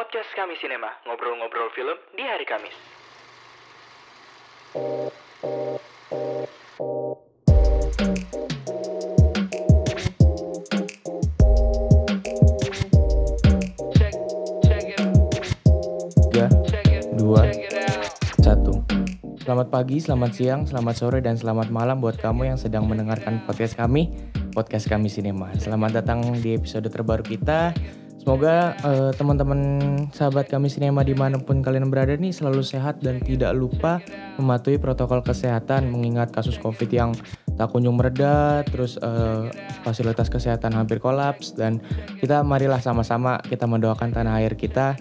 Podcast kami Sinema, ngobrol-ngobrol film di hari Kamis. tiga, dua, satu. Selamat pagi, selamat siang, selamat sore, dan selamat malam buat kamu yang sedang mendengarkan podcast kami, podcast kami Sinema. Selamat datang di episode terbaru kita. Semoga eh, teman-teman sahabat kami Sinema di mana pun kalian berada nih selalu sehat dan tidak lupa mematuhi protokol kesehatan mengingat kasus COVID yang tak kunjung mereda, terus eh, fasilitas kesehatan hampir kolaps dan kita marilah sama-sama kita mendoakan tanah air kita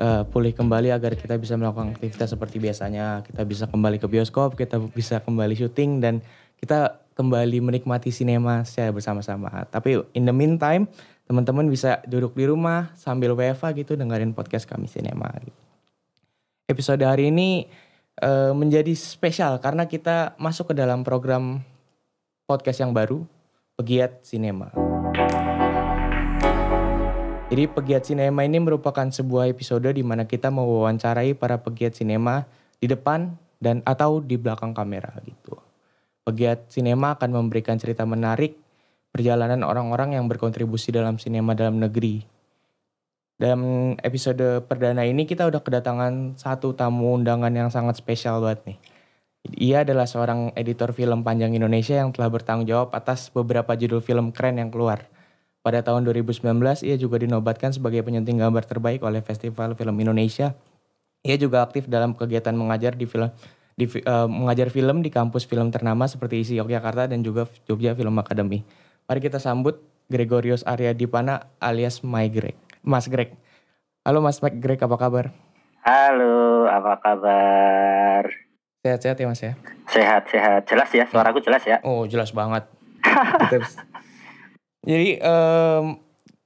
eh, pulih kembali agar kita bisa melakukan aktivitas seperti biasanya. Kita bisa kembali ke bioskop, kita bisa kembali syuting dan kita kembali menikmati sinema secara bersama-sama. Tapi in the meantime, teman-teman bisa duduk di rumah sambil WFA gitu dengerin podcast kami sinema. Episode hari ini eh, menjadi spesial karena kita masuk ke dalam program podcast yang baru, Pegiat Sinema. Jadi Pegiat Sinema ini merupakan sebuah episode di mana kita mewawancarai para pegiat sinema di depan dan atau di belakang kamera gitu. Pegiat sinema akan memberikan cerita menarik perjalanan orang-orang yang berkontribusi dalam sinema dalam negeri. Dalam episode perdana ini kita udah kedatangan satu tamu undangan yang sangat spesial banget nih. Ia adalah seorang editor film panjang Indonesia yang telah bertanggung jawab atas beberapa judul film keren yang keluar. Pada tahun 2019, ia juga dinobatkan sebagai penyunting gambar terbaik oleh Festival Film Indonesia. Ia juga aktif dalam kegiatan mengajar di film di eh, mengajar film di kampus film ternama seperti ISI Yogyakarta dan juga Jogja Film Academy. Mari kita sambut Gregorius Arya Dipana alias My Greg. Mas Greg. Halo Mas Greg, apa kabar? Halo, apa kabar? Sehat-sehat ya Mas ya? Sehat-sehat. Jelas ya, suaraku jelas ya. Oh jelas banget. Jadi em,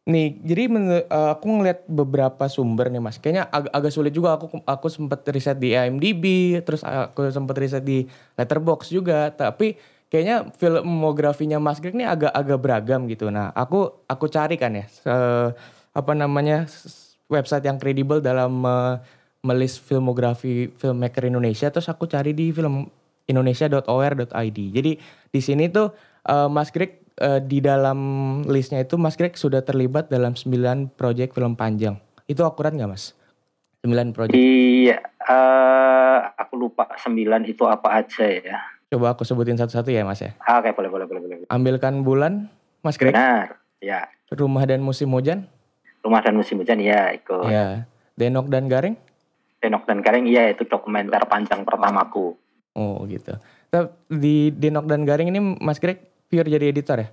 nih, jadi menur- eh, aku ngeliat beberapa sumber nih mas. Kayaknya ag- agak sulit juga. Aku aku sempat riset di IMDb, terus aku sempat riset di Letterbox juga. Tapi kayaknya filmografinya Mas Greg ini agak agak beragam gitu. Nah aku aku cari kan ya se- apa namanya website yang kredibel dalam me- melis filmografi filmmaker Indonesia. Terus aku cari di film indonesia.or.id. Jadi di sini tuh eh, Mas Greg eh, di dalam listnya itu Mas Greg sudah terlibat dalam 9 proyek film panjang. Itu akurat nggak Mas? 9 proyek. Iya, eh, aku lupa sembilan itu apa aja ya. Coba aku sebutin satu-satu ya Mas ya. Ah, Oke, boleh, boleh, boleh, boleh. Ambilkan bulan, Mas Greg. Benar, ya. Rumah dan musim hujan. Rumah dan musim hujan, ya, ikut. Ya. Denok dan Garing. Tenok dan Karing, iya itu dokumenter panjang pertamaku. Oh gitu. Tapi Di Denok dan Garing ini Mas Greg pure jadi editor ya?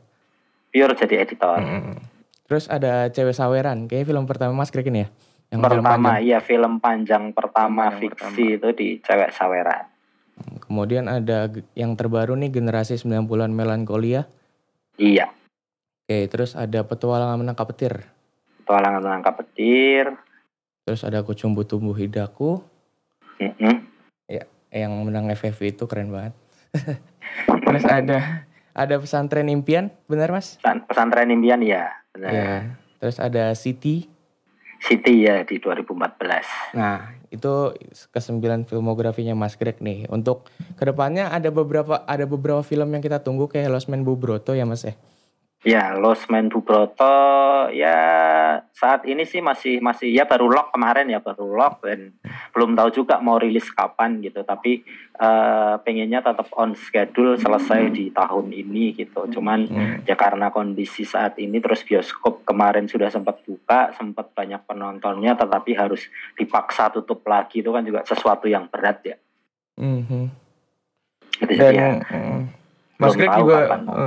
Pure jadi editor. Mm. Terus ada Cewek Saweran. Kayaknya film pertama Mas Greg ini ya? Yang film pertama, panjang. iya film panjang pertama Panjang fiksi itu di Cewek Saweran. Kemudian ada yang terbaru nih generasi 90-an melankolia. Iya, Oke, terus ada petualangan menangkap petir. petualangan menangkap petir. Terus ada kucumbu tumbuh hidaku. Mm-mm. Yang menang FFV itu keren banget. terus ada ada pesantren impian, benar mas? Pesan- Pesantren impian, ya. Benar. Iya. Terus ada City. City ya di 2014. Nah, itu kesembilan filmografinya Mas Greg nih. Untuk ke depannya ada beberapa ada beberapa film yang kita tunggu kayak Lost Man Bubroto ya Mas ya. Ya, Losmen Bubroto ya saat ini sih masih masih ya baru lock kemarin ya baru lock dan belum tahu juga mau rilis kapan gitu. Tapi eh, pengennya tetap on schedule selesai di tahun ini gitu. Cuman Hmm. ya karena kondisi saat ini terus bioskop kemarin sudah sempat buka, sempat banyak penontonnya, tetapi harus dipaksa tutup lagi itu kan juga sesuatu yang berat ya. Gitu Dan jadi ya. mm, Mas Greg juga kapan mau.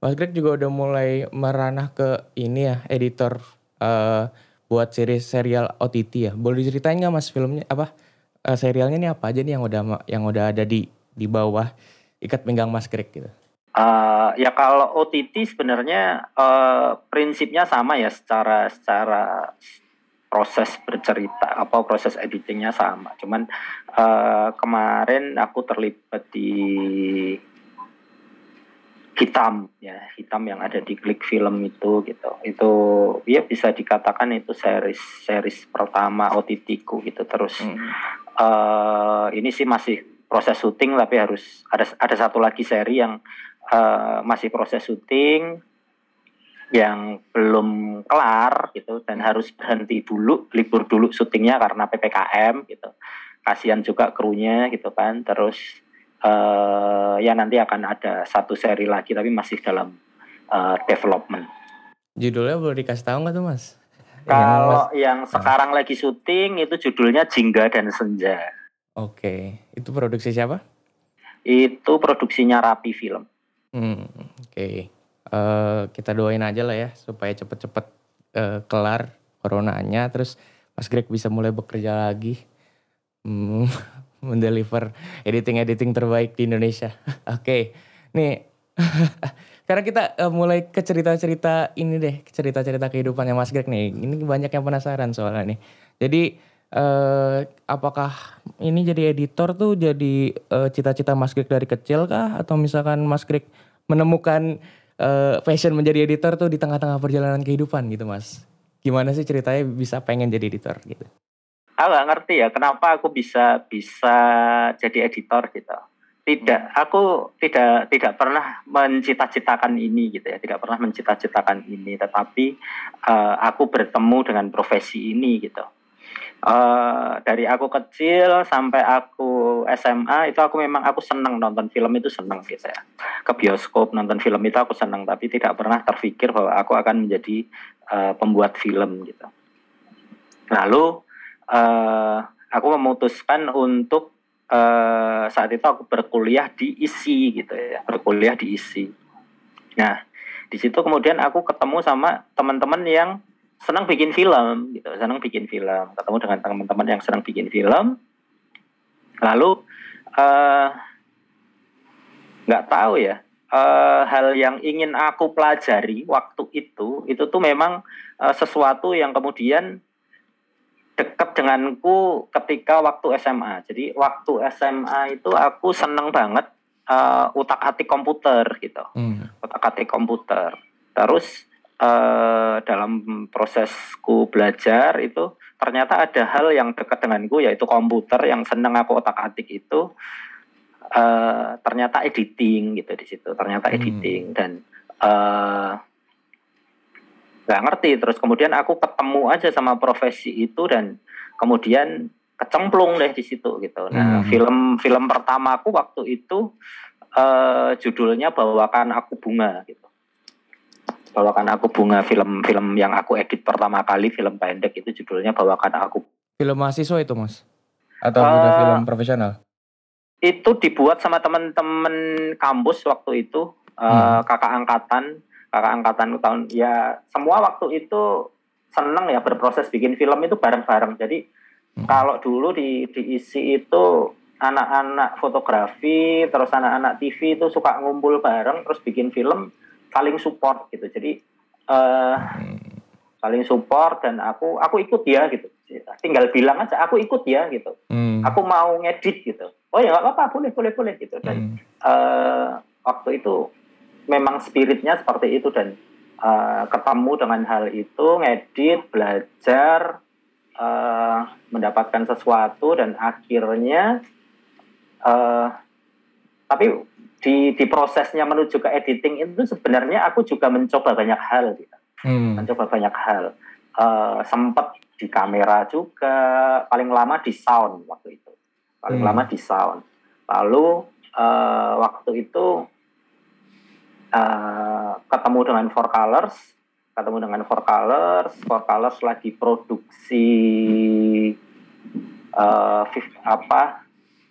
Mas Greg juga udah mulai meranah ke ini ya editor eh, buat series serial OTT ya. Boleh diceritain nggak Mas filmnya apa eh, serialnya ini apa aja nih yang udah yang udah ada di di bawah ikat pinggang Mas Greg gitu. Eh, ya kalau OTT sebenarnya eh, prinsipnya sama ya secara secara proses bercerita apa proses editingnya sama. Cuman eh, kemarin aku terlibat di hitam ya hitam yang ada di klik film itu gitu. Itu ya bisa dikatakan itu series series pertama OTT ku gitu. Terus Hmm. eh ini sih masih proses syuting tapi harus ada ada satu lagi seri yang eh, masih proses syuting yang belum kelar gitu dan harus berhenti dulu libur dulu syutingnya karena ppkm gitu. Kasihan juga krunya gitu kan. Terus eh ya nanti akan ada satu seri lagi tapi masih dalam eh, development Judulnya boleh dikasih tahu nggak tuh mas? Yang kalau Mas- yang sekarang lagi syuting itu judulnya Jingga dan Senja Oke, itu produksi siapa? itu produksinya Rapi Film Hmm, oke. Eh, kita doain aja lah ya supaya cepet-cepet eh, kelar coronanya, terus Mas Greg bisa mulai bekerja lagi, hmm, mendeliver editing-editing terbaik di Indonesia. oke, nih. Sekarang kita eh, mulai ke cerita-cerita ini deh, cerita-cerita kehidupannya Mas Greg nih. Ini banyak yang penasaran soalnya nih. Jadi eh apakah ini jadi editor tuh jadi eh, cita-cita Mas Greg dari kecil kah atau misalkan Mas Greg menemukan eh, passion menjadi editor tuh di tengah-tengah perjalanan kehidupan gitu Mas? Gimana sih ceritanya bisa pengen jadi editor gitu? Aku nggak ngerti ya kenapa aku bisa bisa jadi editor gitu. Tidak aku tidak tidak pernah mencita-citakan ini gitu ya. Tidak pernah mencita-citakan ini tetapi eh, aku bertemu dengan profesi ini gitu. Eh, dari aku kecil sampai aku SMA itu aku memang aku seneng nonton film itu seneng gitu ya. Ke bioskop nonton film itu aku seneng tapi tidak pernah terpikir bahwa aku akan menjadi eh, pembuat film gitu. Lalu eh aku memutuskan untuk eh saat itu aku berkuliah di ISI gitu ya berkuliah di ISI nah di situ kemudian aku ketemu sama teman-teman yang senang bikin film gitu senang bikin film. Ketemu dengan teman-teman yang senang bikin film. Lalu eh nggak tahu ya eh, hal yang ingin aku pelajari waktu itu itu tuh memang eh, sesuatu yang kemudian dekat denganku ketika waktu SMA. Jadi waktu SMA itu aku seneng banget eh, utak atik komputer gitu, Hmm. utak atik komputer. Terus eh, dalam prosesku belajar itu ternyata ada hal yang dekat denganku yaitu komputer yang seneng aku otak atik itu eh, ternyata editing gitu di situ. Ternyata Hmm. editing dan eh, nggak ngerti terus kemudian aku ketemu aja sama profesi itu dan kemudian kecemplung deh di situ gitu nah Hmm. film film pertamaku waktu itu eh, judulnya bawakan aku bunga gitu bawakan aku bunga film film yang aku edit pertama kali film pendek itu judulnya bawakan aku Film mahasiswa itu Mas? Atau Eh, udah film profesional? itu dibuat sama teman-teman kampus waktu itu eh, Hmm. kakak angkatan kakak angkatan tahun ya semua waktu itu seneng ya berproses bikin film itu bareng-bareng jadi Hmm. kalau dulu di diisi itu anak-anak fotografi terus anak-anak TV itu suka ngumpul bareng terus bikin film saling support gitu jadi eh Hmm. saling support dan aku aku ikut ya gitu tinggal bilang aja aku ikut ya gitu Hmm. aku mau ngedit gitu oh ya nggak apa-apa boleh boleh boleh gitu dan Hmm. eh, waktu itu memang spiritnya seperti itu dan eh, ketemu dengan hal itu ngedit belajar eh, mendapatkan sesuatu dan akhirnya eh, tapi di di prosesnya menuju ke editing itu sebenarnya aku juga mencoba banyak hal gitu Hmm. mencoba banyak hal Eh sempat di kamera juga paling lama di sound waktu itu paling Hmm. lama di sound lalu eh, waktu itu eh, ketemu dengan Four Colors ketemu dengan Four Colors Four Colors lagi produksi fif- apa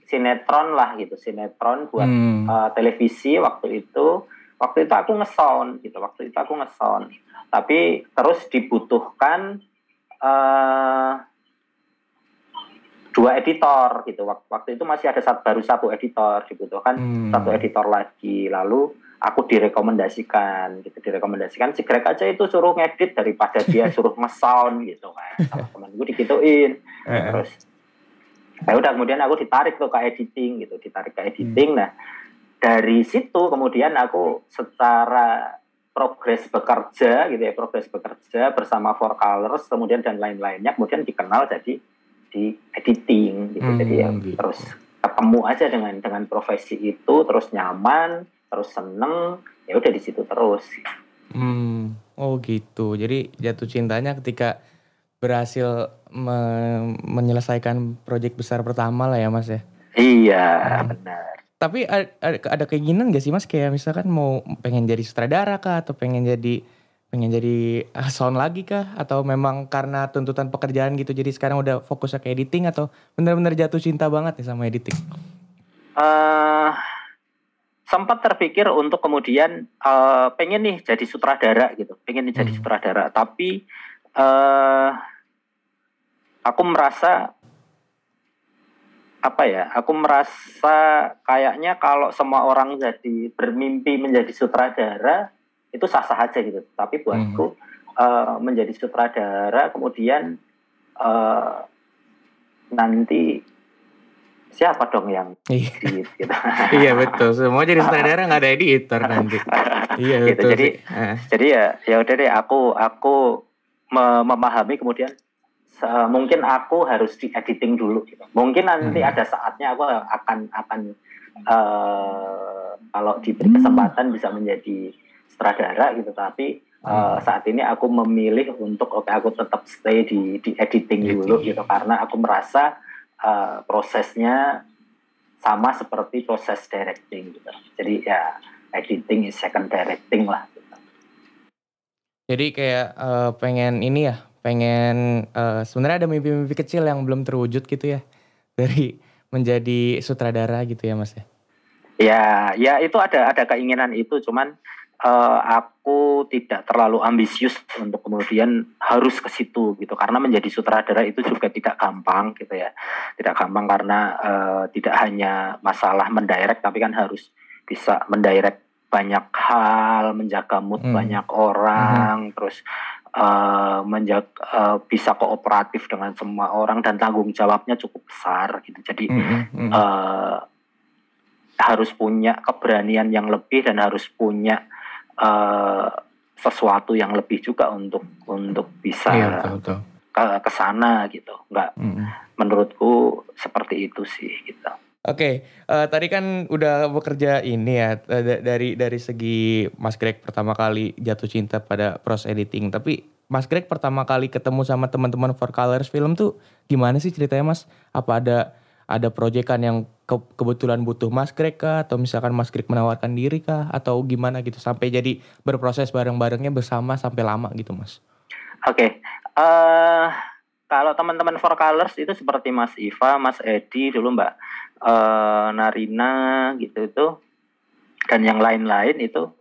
sinetron lah gitu sinetron buat Hmm. uh, televisi waktu itu waktu itu aku ngesound gitu waktu itu aku ngesound tapi terus dibutuhkan uh, dua editor gitu Wak- waktu itu masih ada satu, baru satu editor dibutuhkan Hmm. satu editor lagi lalu aku direkomendasikan gitu. Direkomendasikan si Greg aja itu suruh ngedit daripada dia suruh ngesound gitu kan. Sama temen gue digituin. Eh, terus ya udah kemudian aku ditarik tuh ke editing gitu. Ditarik ke editing. Nah dari situ kemudian aku secara progres bekerja gitu ya progres bekerja bersama Four Colors kemudian dan lain-lainnya kemudian dikenal jadi di editing gitu. Hmm, jadi ya gitu. terus ketemu aja dengan dengan profesi itu terus nyaman terus seneng ya udah di situ terus Hmm, oh gitu. Jadi jatuh cintanya ketika berhasil me- menyelesaikan proyek besar pertama lah ya mas ya. iya Hmm. benar Tapi ada, ada, keinginan gak sih mas kayak misalkan mau pengen jadi sutradara kah atau pengen jadi pengen jadi ah, sound lagi kah atau memang karena tuntutan pekerjaan gitu jadi sekarang udah fokusnya ke editing atau benar-benar jatuh cinta banget nih sama editing? eh sempat terpikir untuk kemudian eh, pengen nih jadi sutradara gitu, pengen nih jadi Hmm. sutradara, tapi eh aku merasa apa ya? Aku merasa kayaknya kalau semua orang jadi bermimpi menjadi sutradara itu sah-sah aja gitu, tapi buatku eh, menjadi sutradara kemudian eh nanti siapa dong yang Iya. edit gitu. iya betul. Semua jadi sutradara nggak ada editor nanti. Iya Gitu, betul. jadi- sih. Jadi ya ya udah deh aku aku me- memahami kemudian mungkin aku harus di editing dulu gitu. mungkin nanti Hmm. ada saatnya aku akan akan eh, kalau diberi kesempatan bisa menjadi sutradara gitu tapi Hmm. saat ini aku memilih untuk oke aku tetap stay di di editing dulu gitu karena aku merasa eh, prosesnya sama seperti proses directing gitu jadi ya editing is second directing lah gitu. Jadi kayak eh, pengen ini ya, pengen eh, sebenarnya ada mimpi-mimpi kecil yang belum terwujud gitu ya dari menjadi sutradara gitu ya mas ya. Ya, ya itu ada ada keinginan itu, cuman eh, aku tidak terlalu ambisius untuk kemudian harus ke situ gitu, karena menjadi sutradara itu juga tidak gampang gitu ya, tidak gampang karena eh, tidak hanya masalah mendirect, tapi kan harus bisa mendirect banyak hal, menjaga mood Hmm. banyak orang, terus eh, menjaga eh, bisa kooperatif dengan semua orang dan tanggung jawabnya cukup besar gitu, jadi Mm-mm, mm. eh, harus punya keberanian yang lebih dan harus punya eh, sesuatu yang lebih juga untuk untuk bisa Iya betul betul. ke ke sana gitu. Nggak Mm-mm. menurutku seperti itu sih gitu. Oke, eh, tadi kan udah bekerja ini ya eh, da- dari dari segi Mas Greg pertama kali jatuh cinta pada proses editing. Tapi Mas Greg pertama kali ketemu sama teman-teman For Colors film tuh gimana sih ceritanya Mas? Apa ada ada proyekan yang ke- kebetulan butuh Mas Greg kah? Atau misalkan Mas Greg menawarkan diri kah? Atau gimana gitu sampai jadi berproses bareng-barengnya bersama sampai lama gitu Mas? Oke, eh kalau teman-teman For Colors itu seperti Mas Iva, Mas Edi dulu Mbak eh, Narina gitu itu dan yang lain-lain itu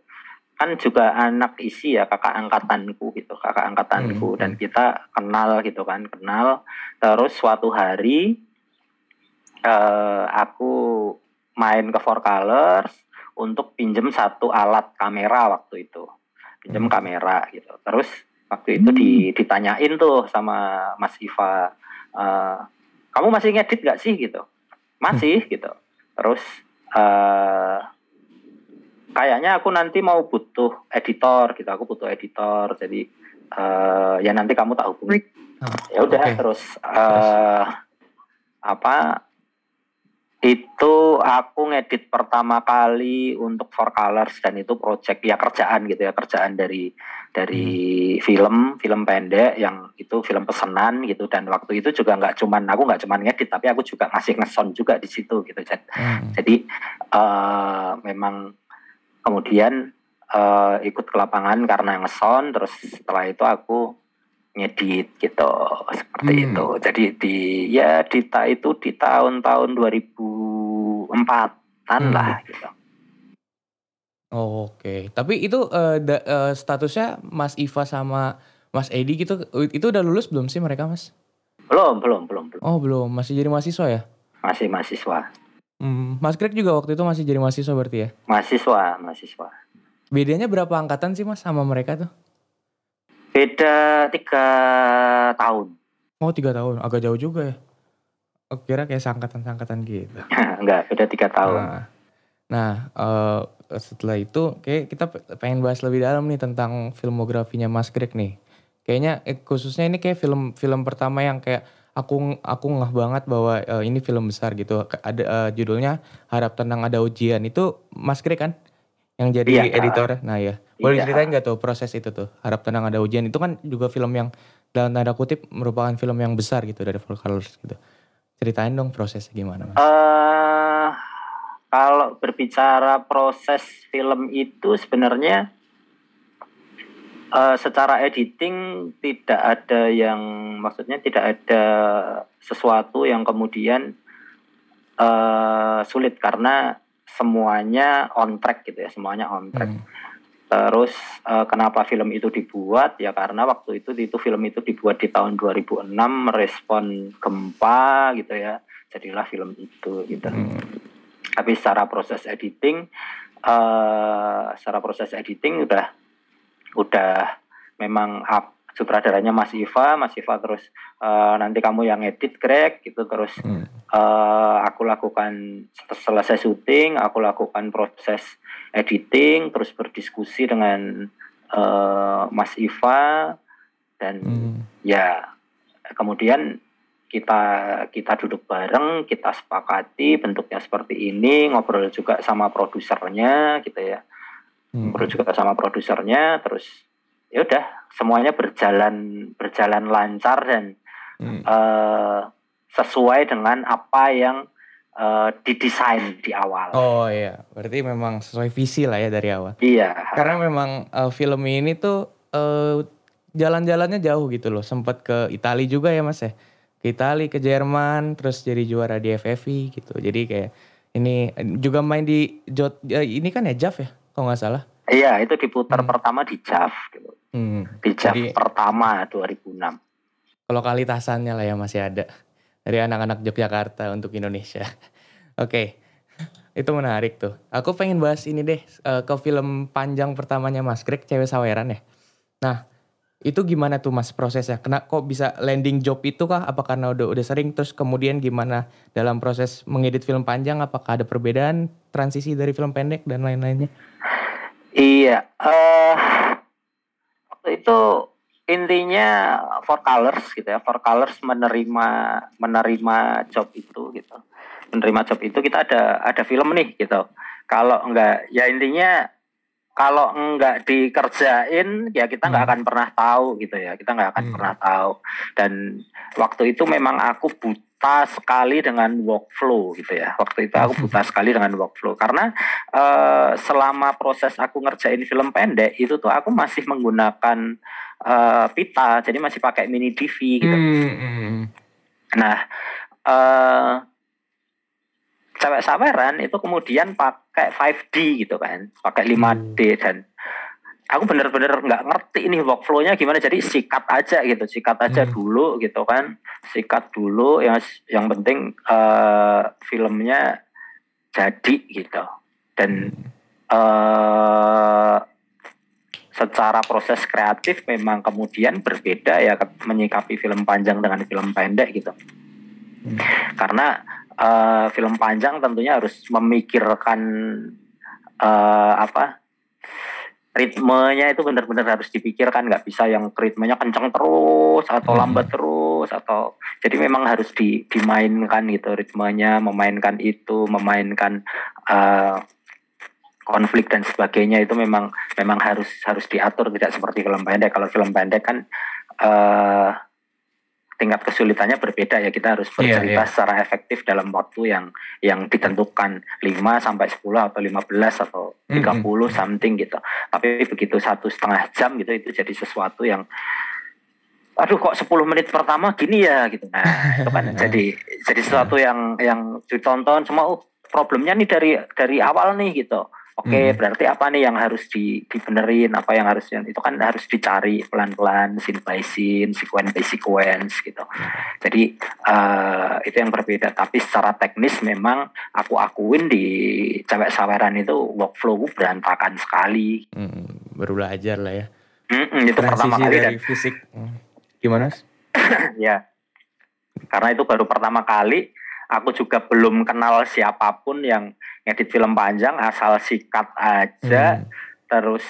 kan juga anak isi ya kakak angkatanku gitu kakak angkatanku Hmm, dan hmm. kita kenal gitu kan kenal terus suatu hari eh, aku main ke For Colors untuk pinjem satu alat kamera waktu itu. Pinjem Hmm. kamera gitu. Terus waktu itu di- ditanyain tuh sama Mas Iva eh, kamu masih ngedit gak sih? gitu. Masih gitu. Terus eh kayaknya aku nanti mau butuh editor gitu. Aku butuh editor. Jadi eh ya nanti kamu tak hubungi. Ah, ya udah oke. terus? eh apa itu aku ngedit pertama kali untuk For Colors dan itu project ya kerjaan gitu ya kerjaan dari dari film film pendek yang itu film pesanan gitu. Dan waktu itu juga nggak cuman aku nggak cuman ngedit tapi aku juga ngasih ngesound juga di situ gitu. Jadi- Hmm. jadi eh memang kemudian eh, ikut ke lapangan karena ngesound terus setelah itu aku ngedit gitu seperti Hmm. itu. Jadi di ya di ta itu di tahun-tahun 2004-an Hmm. lah gitu. Oke, tapi itu eh, da- eh, statusnya Mas Iva sama Mas Edi gitu, itu udah lulus belum sih mereka Mas? Belum, belum, belum, belum. Oh belum, masih jadi mahasiswa ya? Masih mahasiswa. Hmm, Mas Greg juga waktu itu masih jadi mahasiswa berarti ya? Mahasiswa, mahasiswa. Bedanya berapa angkatan sih Mas sama mereka tuh? Beda tiga tahun. Oh tiga tahun, agak jauh juga ya? Aku kira kayak sangkatan-sangkatan gitu. Enggak, beda tiga tahun. Nah, Nah, eh, setelah itu kayak kita pengen bahas lebih dalam nih tentang filmografinya Mas Greg nih. Kayaknya eh, khususnya ini kayak film film pertama yang kayak aku aku ngeh banget bahwa eh, ini film besar gitu. Ada eh, judulnya Harap Tenang Ada Ujian. Itu Mas Greg kan yang jadi Iya. editor. Nah, ya. Boleh Iya. ceritain gak tuh proses itu tuh? Harap Tenang Ada Ujian itu kan juga film yang dalam tanda kutip merupakan film yang besar gitu dari Full Colors gitu. Ceritain dong prosesnya gimana, Mas? eh kalau berbicara proses film itu sebenarnya eh, secara editing tidak ada yang maksudnya tidak ada sesuatu yang kemudian eh sulit karena semuanya on track gitu ya semuanya on track. Hmm. Terus eh, kenapa film itu dibuat? Ya karena waktu itu itu film itu dibuat di tahun 2006 merespon gempa gitu ya. Jadilah film itu gitu. Hmm. Tapi secara proses editing eh secara proses editing udah udah memang up sutradaranya Mas Iva, Mas Iva terus eh, nanti kamu yang edit Greg gitu terus Hmm. eh, aku lakukan setelah selesai syuting aku lakukan proses editing terus berdiskusi dengan eh, Mas Iva dan Hmm. ya kemudian kita kita duduk bareng kita sepakati bentuknya seperti ini ngobrol juga sama produsernya gitu ya Hmm. ngobrol juga sama produsernya terus ya udah semuanya berjalan berjalan lancar dan Hmm. eh, sesuai dengan apa yang eh, didesain di awal. Oh iya, berarti memang sesuai visi lah ya dari awal. Iya. Karena memang eh, film ini tuh eh, jalan-jalannya jauh gitu loh. Sempat ke Italia juga ya mas ya. Ke Italia, ke Jerman, terus jadi juara di FFI gitu. Jadi kayak ini juga main di Jot, ini kan ya JAV ya, kalau nggak salah. Iya, itu diputar Hmm. pertama di JAV gitu. Hmm. Di JAV Jadi- pertama 2006. Lokalitasannya lah ya masih ada dari anak-anak Yogyakarta untuk Indonesia. Oke, itu menarik tuh. Aku pengen bahas ini deh eh, ke film panjang pertamanya Mas Greg, Cewek Saweran ya. Nah, itu gimana tuh Mas prosesnya? Kena kok bisa landing job itu kah? Apa karena udah udah sering terus kemudian gimana dalam proses mengedit film panjang? Apakah ada perbedaan transisi dari film pendek dan lain-lainnya? Iya, eh waktu itu intinya For Colors gitu ya. For Colors menerima menerima job itu gitu. Menerima job itu kita ada ada film nih gitu. Kalau enggak ya intinya kalau enggak dikerjain ya kita enggak Hmm. akan pernah tahu gitu ya. Kita enggak akan Hmm. pernah tahu. Dan waktu itu memang aku buta sekali dengan workflow gitu ya. Waktu itu aku buta sekali dengan workflow karena eh, selama proses aku ngerjain film pendek itu tuh aku masih menggunakan eh, pita, jadi masih pakai mini DV gitu. Hmm, Nah, eh cewek saweran itu kemudian pakai 5D gitu kan, pakai 5D dan aku bener-bener nggak ngerti ini workflownya gimana. Jadi sikat aja gitu. Sikat aja Hmm. dulu gitu kan. Sikat dulu yang yang penting eh filmnya jadi gitu. Dan eh secara proses kreatif memang kemudian berbeda ya menyikapi film panjang dengan film pendek gitu. Karena eh, film panjang tentunya harus memikirkan eh, apa ritmenya itu benar-benar harus dipikirkan. Nggak bisa yang ritmenya kencang terus atau Hmm. lambat terus atau jadi memang harus di, dimainkan gitu ritmenya memainkan itu memainkan eh, konflik dan sebagainya. Itu memang memang harus harus diatur tidak seperti film pendek. Kalau film pendek kan eh tingkat kesulitannya berbeda ya. Kita harus Iya, bercerita iya. secara efektif dalam waktu yang yang ditentukan 5 sampai 10 atau 15 atau 30 something gitu. Tapi begitu satu setengah jam gitu itu jadi sesuatu yang aduh kok 10 menit pertama gini ya? gitu. Nah itu kan jadi jadi sesuatu yang yang ditonton. Semua oh problemnya nih dari dari awal nih gitu oke Hmm. berarti apa nih yang harus di dibenerin apa yang harus itu kan harus dicari pelan-pelan scene by scene sequence by sequence gitu jadi eh, itu yang berbeda tapi secara teknis memang aku akuin di cewek saweran itu workflow berantakan sekali Hmm, baru belajar lah ya. Mm-mm, itu pertama Transisi kali dan dari fisik. Hmm. Gimana? Ya karena itu baru pertama kali aku juga belum kenal siapa pun yang ngedit film panjang asal sikat aja Hmm. terus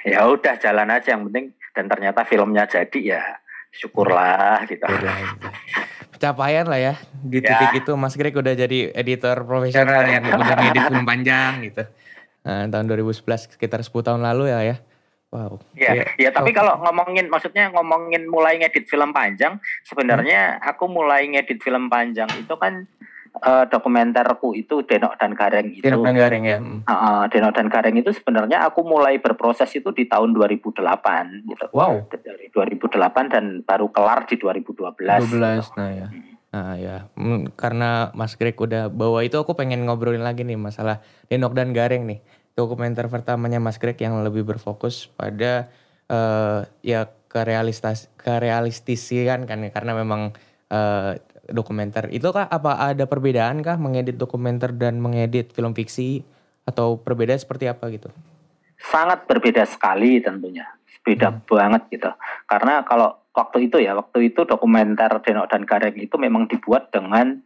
ya udah jalan aja yang penting dan ternyata filmnya jadi ya syukurlah gitu. Pencapaian lah ya di Ya. titik itu Mas Greg udah jadi editor profesional yang udah ngedit film panjang gitu. Nah, tahun 2011 sekitar 10 tahun lalu ya ya. Wow. Ya, Kayak- ya tapi oh, kalau ngomongin maksudnya ngomongin mulai ngedit film panjang, sebenarnya aku mulai ngedit film panjang itu kan eh, dokumenterku itu Denok dan Gareng itu. Tindak Garing ya. Hmm. Heeh, Denok dan Gareng itu sebenarnya aku mulai berproses itu di tahun 2008 gitu. Wow. Dari 2008 dan baru kelar di 2012. 12 nah ya. Nah ya, Hmm, karena Mas Greg udah bawa itu aku pengen ngobrolin lagi nih masalah Denok dan Gareng nih. Dokumenter pertamanya Mas Greg yang lebih berfokus pada eh, ya kerealistas kerealistisian kan ya karena memang eh, dokumenter itu kah apa ada perbedaan kah mengedit dokumenter dan mengedit film fiksi atau perbedaan seperti apa gitu? sangat berbeda sekali tentunya beda Hmm. banget gitu karena kalau waktu itu ya waktu itu dokumenter Denok dan Gareng itu memang dibuat dengan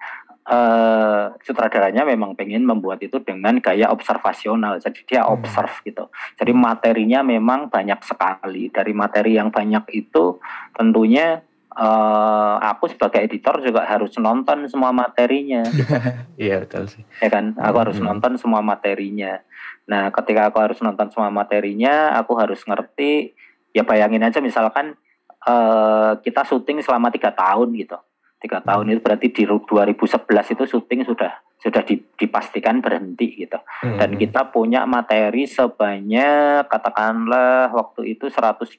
eh sutradaranya memang pengen membuat itu dengan gaya observasional. Jadi dia Hmm. observe gitu. Jadi materinya memang banyak sekali. Dari materi yang banyak itu tentunya eh aku sebagai editor juga harus nonton semua materinya. Iya betul sih. ya kan? Aku harus Hmm. nonton semua materinya. Nah ketika aku harus nonton semua materinya aku harus ngerti ya bayangin aja misalkan eh kita syuting selama tiga tahun gitu tiga tahun itu berarti di 2011 itu syuting sudah sudah di- dipastikan berhenti gitu Hmm. dan kita punya materi sebanyak katakanlah waktu itu 180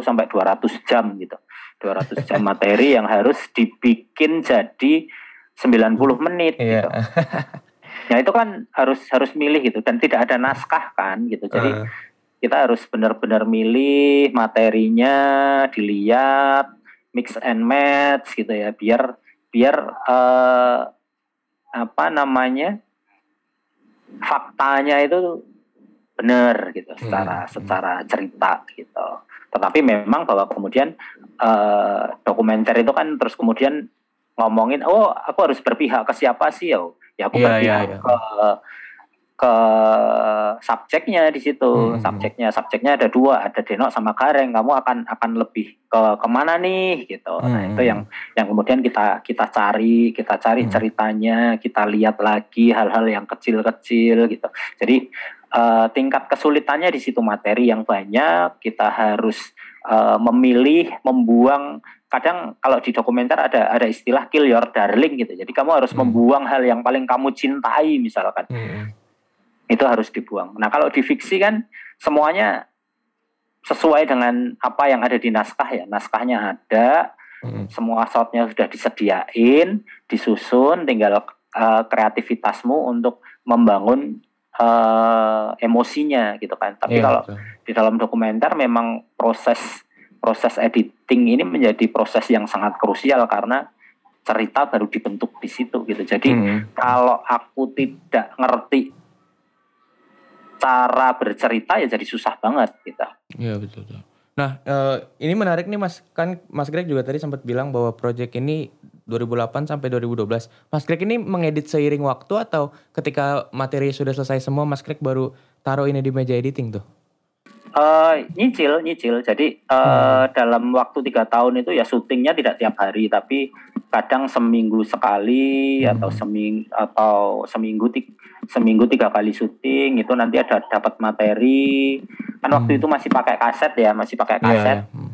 sampai 200 jam gitu 200 jam materi yang harus dibikin jadi 90 menit Iya. gitu. Nah itu kan harus harus milih gitu dan tidak ada naskah kan gitu. Jadi Eh, kita harus benar-benar milih materinya, dilihat, mix and match gitu ya, biar biar eh, apa namanya faktanya itu benar gitu secara Hmm. secara cerita gitu. Tetapi memang bahwa kemudian eh, dokumenter itu kan terus kemudian ngomongin, oh aku harus berpihak ke siapa sih ya? Ya aku Iya, berpihak iya, iya. ke ke subjeknya di situ. Hmm. Subjeknya subjeknya ada dua, ada Denok sama Gareng. Kamu akan akan lebih ke ke mana nih gitu. Nah Hmm. itu yang yang kemudian kita kita cari, kita cari Hmm. ceritanya, kita lihat lagi hal-hal yang kecil-kecil gitu. Jadi eh, tingkat kesulitannya di situ materi yang banyak, kita harus eh, memilih, membuang. Kadang kalau di dokumenter ada ada istilah kill your darling gitu. Jadi kamu harus Hmm. membuang hal yang paling kamu cintai misalkan hmm. Itu harus dibuang. Nah kalau di fiksi kan semuanya sesuai dengan apa yang ada di naskah ya. Naskahnya ada, Hmm. semua shotnya sudah disediain, disusun, tinggal eh, kreativitasmu untuk membangun eh, emosinya gitu kan. Tapi Iya, kalau betul. di dalam dokumenter memang proses proses editing ini menjadi proses yang sangat krusial karena cerita baru dibentuk di situ gitu. Jadi Hmm. kalau aku tidak ngerti cara bercerita ya jadi susah banget gitu. Iya betul. betul. Nah eh, ini menarik nih Mas kan Mas Greg juga tadi sempat bilang bahwa project ini 2008 sampai 2012. Mas Greg ini mengedit seiring waktu atau ketika materi sudah selesai semua Mas Greg baru taruh ini di meja editing tuh? Eh, nyicil, nyicil. Jadi eh, dalam waktu tiga tahun itu ya syutingnya tidak tiap hari, tapi kadang seminggu sekali Hmm. atau seming atau seminggu ti- seminggu tiga kali syuting itu nanti ada dapat materi. Kan waktu Hmm. itu masih pakai kaset ya, masih pakai Iya, kaset. iya. Hmm.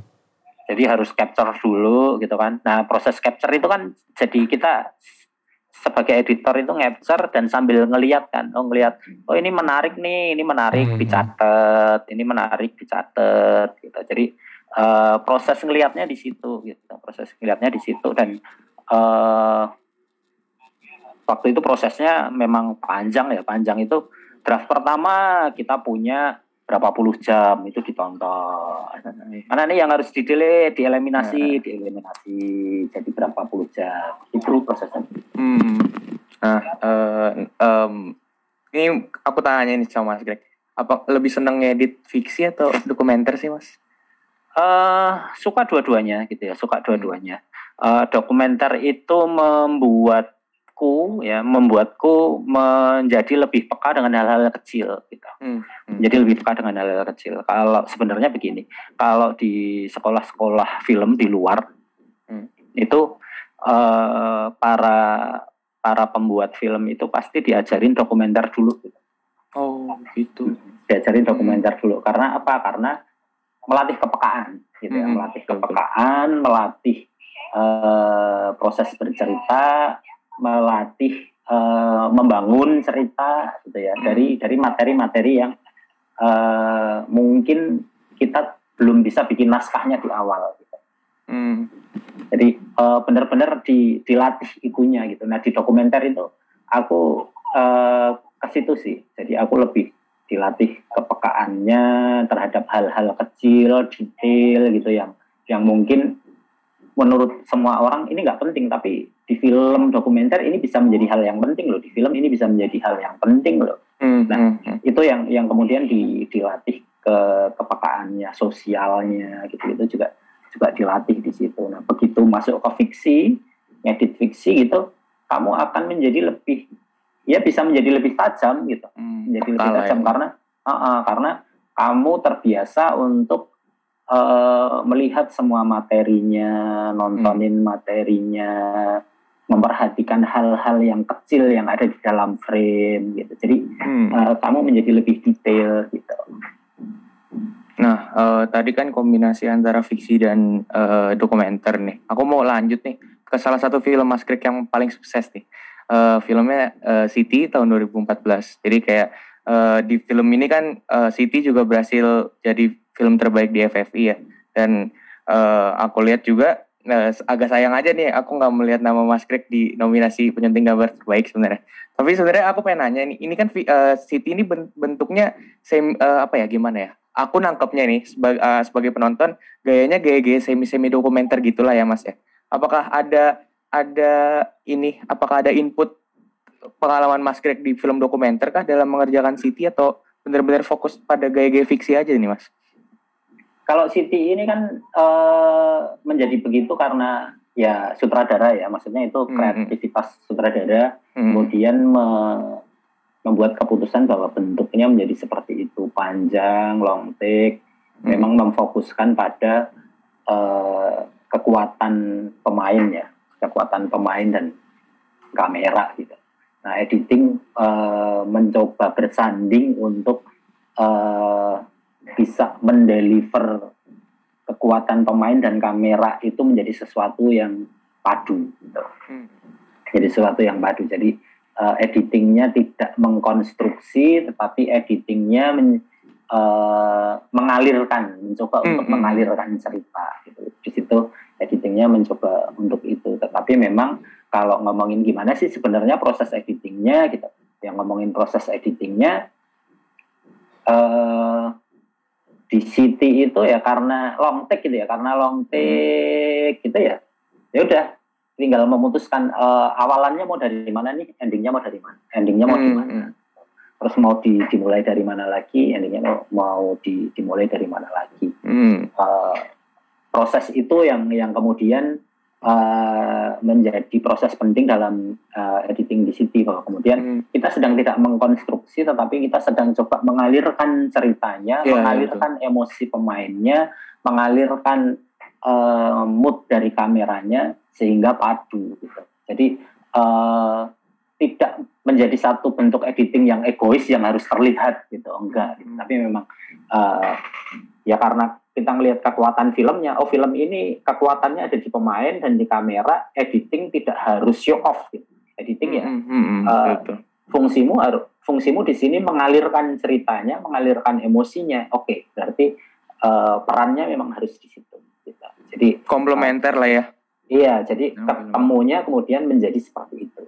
Jadi harus capture dulu gitu kan. Nah proses capture itu kan jadi kita sebagai editor itu capture dan sambil ngeliat kan, oh ngeliat, oh ini menarik nih, ini menarik Hmm. dicatat, ini menarik dicatat gitu. Jadi eh, proses ngelihatnya di situ gitu, proses ngelihatnya di situ dan eh, waktu itu prosesnya memang panjang ya, panjang itu draft pertama kita punya berapa puluh jam itu ditonton. Mana nih yang harus di delete, dieliminasi, dieliminasi. Jadi berapa puluh jam. Itu prosesnya. Hmm. Nah, eh, em, ini aku tanya nih sama Mas Greg. Apa lebih seneng ngedit fiksi atau dokumenter sih Mas? Eh suka dua-duanya gitu ya, suka dua-duanya. uh, dokumenter itu membuatku ya membuatku menjadi lebih peka dengan hal-hal kecil gitu. Hmm. Hmm. Jadi lebih peka dengan hal-hal kecil. Kalau sebenarnya begini, kalau di sekolah-sekolah film di luar hmm. itu uh, para para pembuat film itu pasti diajarin dokumenter dulu. Gitu. Oh, gitu. Diajarin dokumenter dulu. Karena apa? Karena melatih kepekaan, gitu ya, hmm. melatih kepekaan, melatih uh, proses bercerita, melatih uh, membangun cerita, gitu ya, hmm. dari dari materi-materi yang uh, mungkin kita belum bisa bikin naskahnya di awal. Gitu. Hmm. Jadi uh, benar-benar di, dilatih ikunya gitu. Nah di dokumenter itu aku uh, ke situ sih. Jadi aku lebih dilatih kepekaannya terhadap hal-hal kecil, detail gitu yang yang mungkin menurut semua orang ini nggak penting tapi di film dokumenter ini bisa menjadi hal yang penting loh. Di film ini bisa menjadi hal yang penting loh. Hmm, nah hmm, hmm. itu yang yang kemudian di, dilatih ke kepekaannya sosialnya gitu itu juga juga dilatih di situ. Nah begitu masuk ke fiksi ngedit fiksi gitu kamu akan menjadi lebih ya bisa menjadi lebih tajam gitu hmm, menjadi lebih tajam ya. karena uh, uh, karena kamu terbiasa untuk uh, melihat semua materinya nontonin hmm. materinya memperhatikan hal-hal yang kecil yang ada di dalam frame gitu jadi hmm. uh, kamu menjadi lebih detail gitu Nah, uh, tadi kan kombinasi antara fiksi dan uh, dokumenter nih. Aku mau lanjut nih ke salah satu film Mas Krik yang paling sukses nih uh, filmnya uh, City tahun 2014. Jadi kayak uh, di film ini kan uh, City juga berhasil jadi film terbaik di FFI ya. Dan uh, aku lihat juga uh, agak sayang aja nih aku nggak melihat nama Mas Greg di nominasi penyunting gambar terbaik sebenarnya. Tapi sebenarnya aku pengen nanya nih, ini kan uh, City ini bentuknya semi uh, apa ya gimana ya? Aku nangkepnya nih sebagai, uh, sebagai penonton gayanya gaya-gaya semi-semi dokumenter gitulah ya Mas ya. Apakah ada ada ini apakah ada input pengalaman Mas Greg di film dokumenter kah dalam mengerjakan City atau benar-benar fokus pada gaya-gaya fiksi aja nih Mas? Kalau City ini kan uh, menjadi begitu karena ya sutradara ya, maksudnya itu hmm, hmm. kreativitas mm -hmm. sutradara, mm -hmm. kemudian me membuat keputusan bahwa bentuknya menjadi seperti itu panjang, long take, mm -hmm. memang memfokuskan pada uh, kekuatan pemain ya kekuatan pemain dan kamera gitu. Nah, editing uh, mencoba bersanding untuk uh, bisa mendeliver kekuatan pemain dan kamera itu menjadi sesuatu yang padu gitu. Hmm. Jadi sesuatu yang padu. Jadi uh, editingnya tidak mengkonstruksi, tetapi editingnya men, uh, mengalirkan, mencoba hmm. untuk hmm. mengalirkan cerita. Gitu. Di situ editingnya mencoba untuk itu. Tetapi memang kalau ngomongin gimana sih sebenarnya proses editingnya gitu. Yang ngomongin proses editingnya uh, di City itu ya karena long take gitu ya, karena long take gitu ya. Ya udah tinggal memutuskan uh, awalannya mau dari mana nih, endingnya mau dari mana, endingnya mau di mana. Hmm. Terus mau di, dimulai dari mana lagi, endingnya mau, mau di, dimulai dari mana lagi. Hmm. Uh, proses itu yang yang kemudian uh, menjadi proses penting dalam uh, editing di City bahwa kemudian hmm. kita sedang tidak mengkonstruksi tetapi kita sedang coba mengalirkan ceritanya, yeah, mengalirkan yeah. emosi pemainnya, mengalirkan uh, mood dari kameranya sehingga padu gitu. Jadi uh, tidak menjadi satu bentuk editing yang egois yang harus terlihat gitu enggak gitu. tapi memang uh, ya karena kita ngelihat kekuatan filmnya, oh film ini kekuatannya ada di pemain dan di kamera, editing tidak harus show off gitu. Editing ya, mm -hmm, uh, fungsimu harus fungsimu di sini mengalirkan ceritanya, mengalirkan emosinya. Oke, okay, berarti uh, perannya memang harus di situ. Gitu. Jadi komplementer uh, lah ya. Iya, jadi ketemunya kemudian menjadi seperti itu.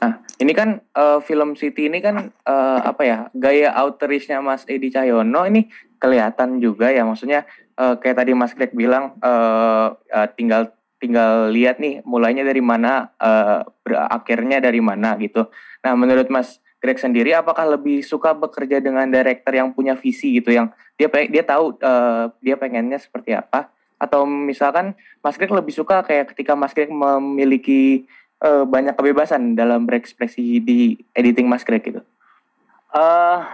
Nah, ini kan uh, film City ini kan uh, apa ya gaya autorisnya Mas Edi Cahyono ini kelihatan juga ya maksudnya uh, kayak tadi Mas Greg bilang uh, uh, tinggal tinggal lihat nih mulainya dari mana uh, akhirnya dari mana gitu. Nah menurut Mas Greg sendiri apakah lebih suka bekerja dengan director yang punya visi gitu yang dia dia tahu uh, dia pengennya seperti apa Atau misalkan Mas Greg lebih suka kayak ketika Mas Greg memiliki uh, banyak kebebasan dalam berekspresi di editing Mas Greg gitu? Uh,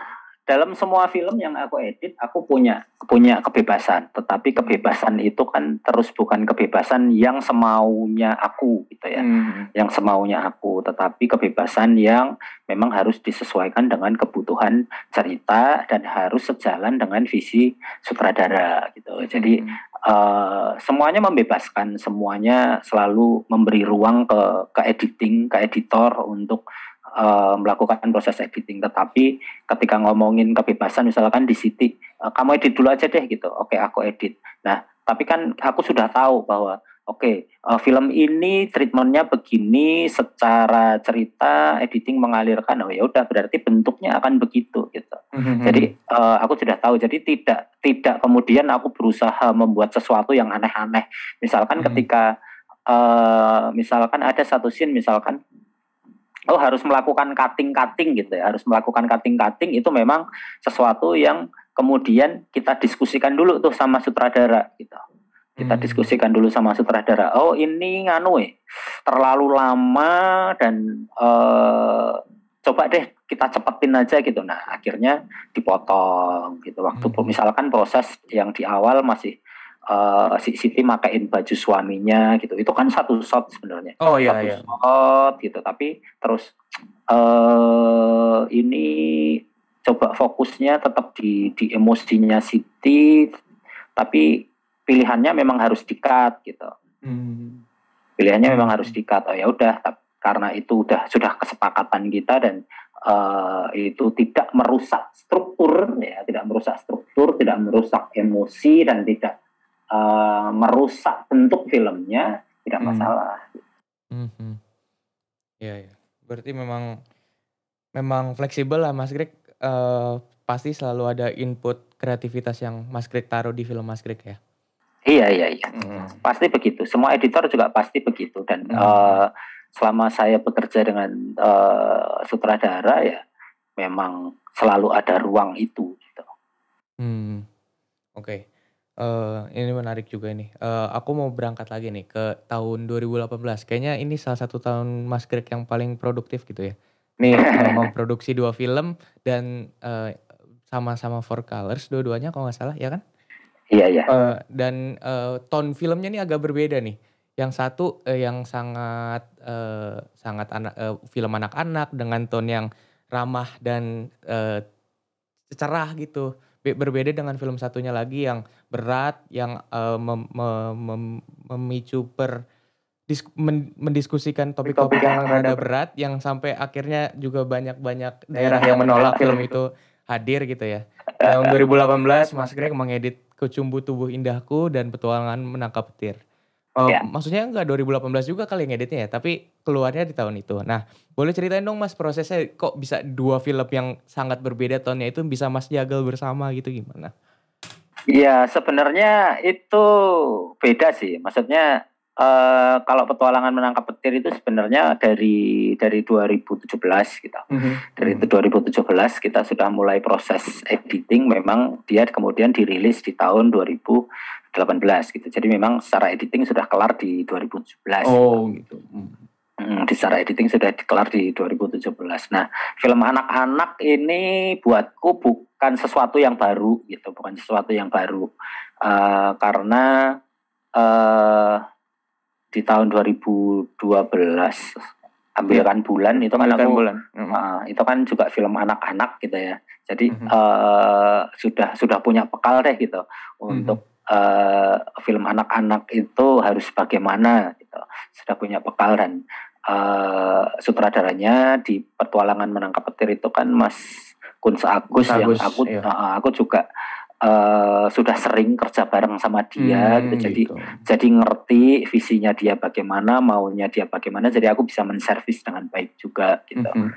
dalam semua film yang aku edit aku punya punya kebebasan tetapi kebebasan itu kan terus bukan kebebasan yang semaunya aku gitu ya hmm. yang semaunya aku tetapi kebebasan yang memang harus disesuaikan dengan kebutuhan cerita dan harus sejalan dengan visi sutradara gitu jadi hmm. uh, semuanya membebaskan semuanya selalu memberi ruang ke ke editing ke editor untuk uh, melakukan proses editing. Tetapi ketika ngomongin kebebasan misalkan di City uh, kamu edit dulu aja deh gitu. Oke okay, aku edit. Nah tapi kan aku sudah tahu bahwa oke okay, uh, film ini treatmentnya begini secara cerita editing mengalirkan oh ya udah berarti bentuknya akan begitu gitu. Mm-hmm. jadi uh, aku sudah tahu. Jadi tidak tidak kemudian aku berusaha membuat sesuatu yang aneh-aneh. Misalkan mm-hmm. ketika uh, misalkan ada satu scene misalkan oh harus melakukan cutting-cutting gitu ya, harus melakukan cutting-cutting itu memang sesuatu yang kemudian kita diskusikan dulu tuh sama sutradara gitu. Kita hmm. diskusikan dulu sama sutradara. Oh ini nganu eh, terlalu lama dan uh, coba deh kita cepetin aja gitu. Nah akhirnya dipotong gitu. Waktu hmm. misalkan proses yang di awal masih uh, si Siti makain baju suaminya gitu. Itu kan satu shot sebenarnya. Oh iya satu iya. shot gitu. Tapi terus uh, ini coba fokusnya tetap di di emosinya Siti tapi pilihannya memang harus dikat gitu. Hmm. pilihannya memang harus dikat oh ya udah karena itu udah sudah kesepakatan kita dan uh, itu tidak merusak struktur ya tidak merusak struktur tidak merusak emosi dan tidak uh, merusak bentuk filmnya tidak hmm. masalah. Hmm. Ya, ya. Berarti memang memang fleksibel lah Mas Greg. Uh, pasti selalu ada input kreativitas yang Mas Greg taruh di film Mas Greg ya. Iya iya iya. Hmm. Pasti begitu. Semua editor juga pasti begitu dan hmm. uh, selama saya bekerja dengan uh, sutradara ya memang selalu ada ruang itu gitu. Hmm. Oke. Okay. Uh, ini menarik juga nih. Uh, aku mau berangkat lagi nih ke tahun 2018. Kayaknya ini salah satu tahun Mas Greg yang paling produktif gitu ya. Nih uh, memproduksi dua film dan uh, sama-sama Four Colors dua-duanya kalau nggak salah ya kan? Iya iya. Uh, dan uh, tone filmnya nih agak berbeda nih. Yang satu uh, yang sangat uh, sangat anak uh, film anak-anak dengan tone yang ramah dan uh, cerah gitu berbeda dengan film satunya lagi yang berat yang uh, mem, mem, mem, memicu per dis, men, mendiskusikan topik-topik yang rada berat yang sampai akhirnya juga banyak-banyak daerah yang menolak film itu hadir gitu ya. Tahun 2018 Mas Greg mengedit Kecumbu Tubuh Indahku dan Petualangan Menangkap Petir. Oh, ya. Maksudnya enggak 2018 juga kali yang editnya ya, tapi keluarnya di tahun itu. Nah, boleh ceritain dong Mas prosesnya kok bisa dua film yang sangat berbeda tahunnya itu bisa Mas jagal bersama gitu gimana? Iya, sebenarnya itu beda sih. Maksudnya uh, kalau petualangan menangkap petir itu sebenarnya dari dari 2017 gitu. Mm -hmm. Dari itu 2017 kita sudah mulai proses editing memang dia kemudian dirilis di tahun 2000 18 gitu. Jadi memang secara editing sudah kelar di 2017. Oh gitu. Hmm, di secara editing sudah dikelar di 2017. Nah, film anak-anak ini buatku bukan sesuatu yang baru gitu, bukan sesuatu yang baru. Uh, karena uh, di tahun 2012 ambilkan bulan itu kan aku bulan. Uh, itu kan juga film anak-anak gitu ya. Jadi mm -hmm. uh, sudah sudah punya bekal deh gitu mm -hmm. untuk uh, film anak-anak itu harus bagaimana gitu. Sudah punya bekal dan uh, sutradaranya di petualangan menangkap petir itu kan Mas Kun Agus, yang aku iya. uh, aku juga uh, sudah sering kerja bareng sama dia hmm, gitu. jadi gitu. jadi ngerti visinya dia bagaimana maunya dia bagaimana jadi aku bisa menservis dengan baik juga gitu -hmm.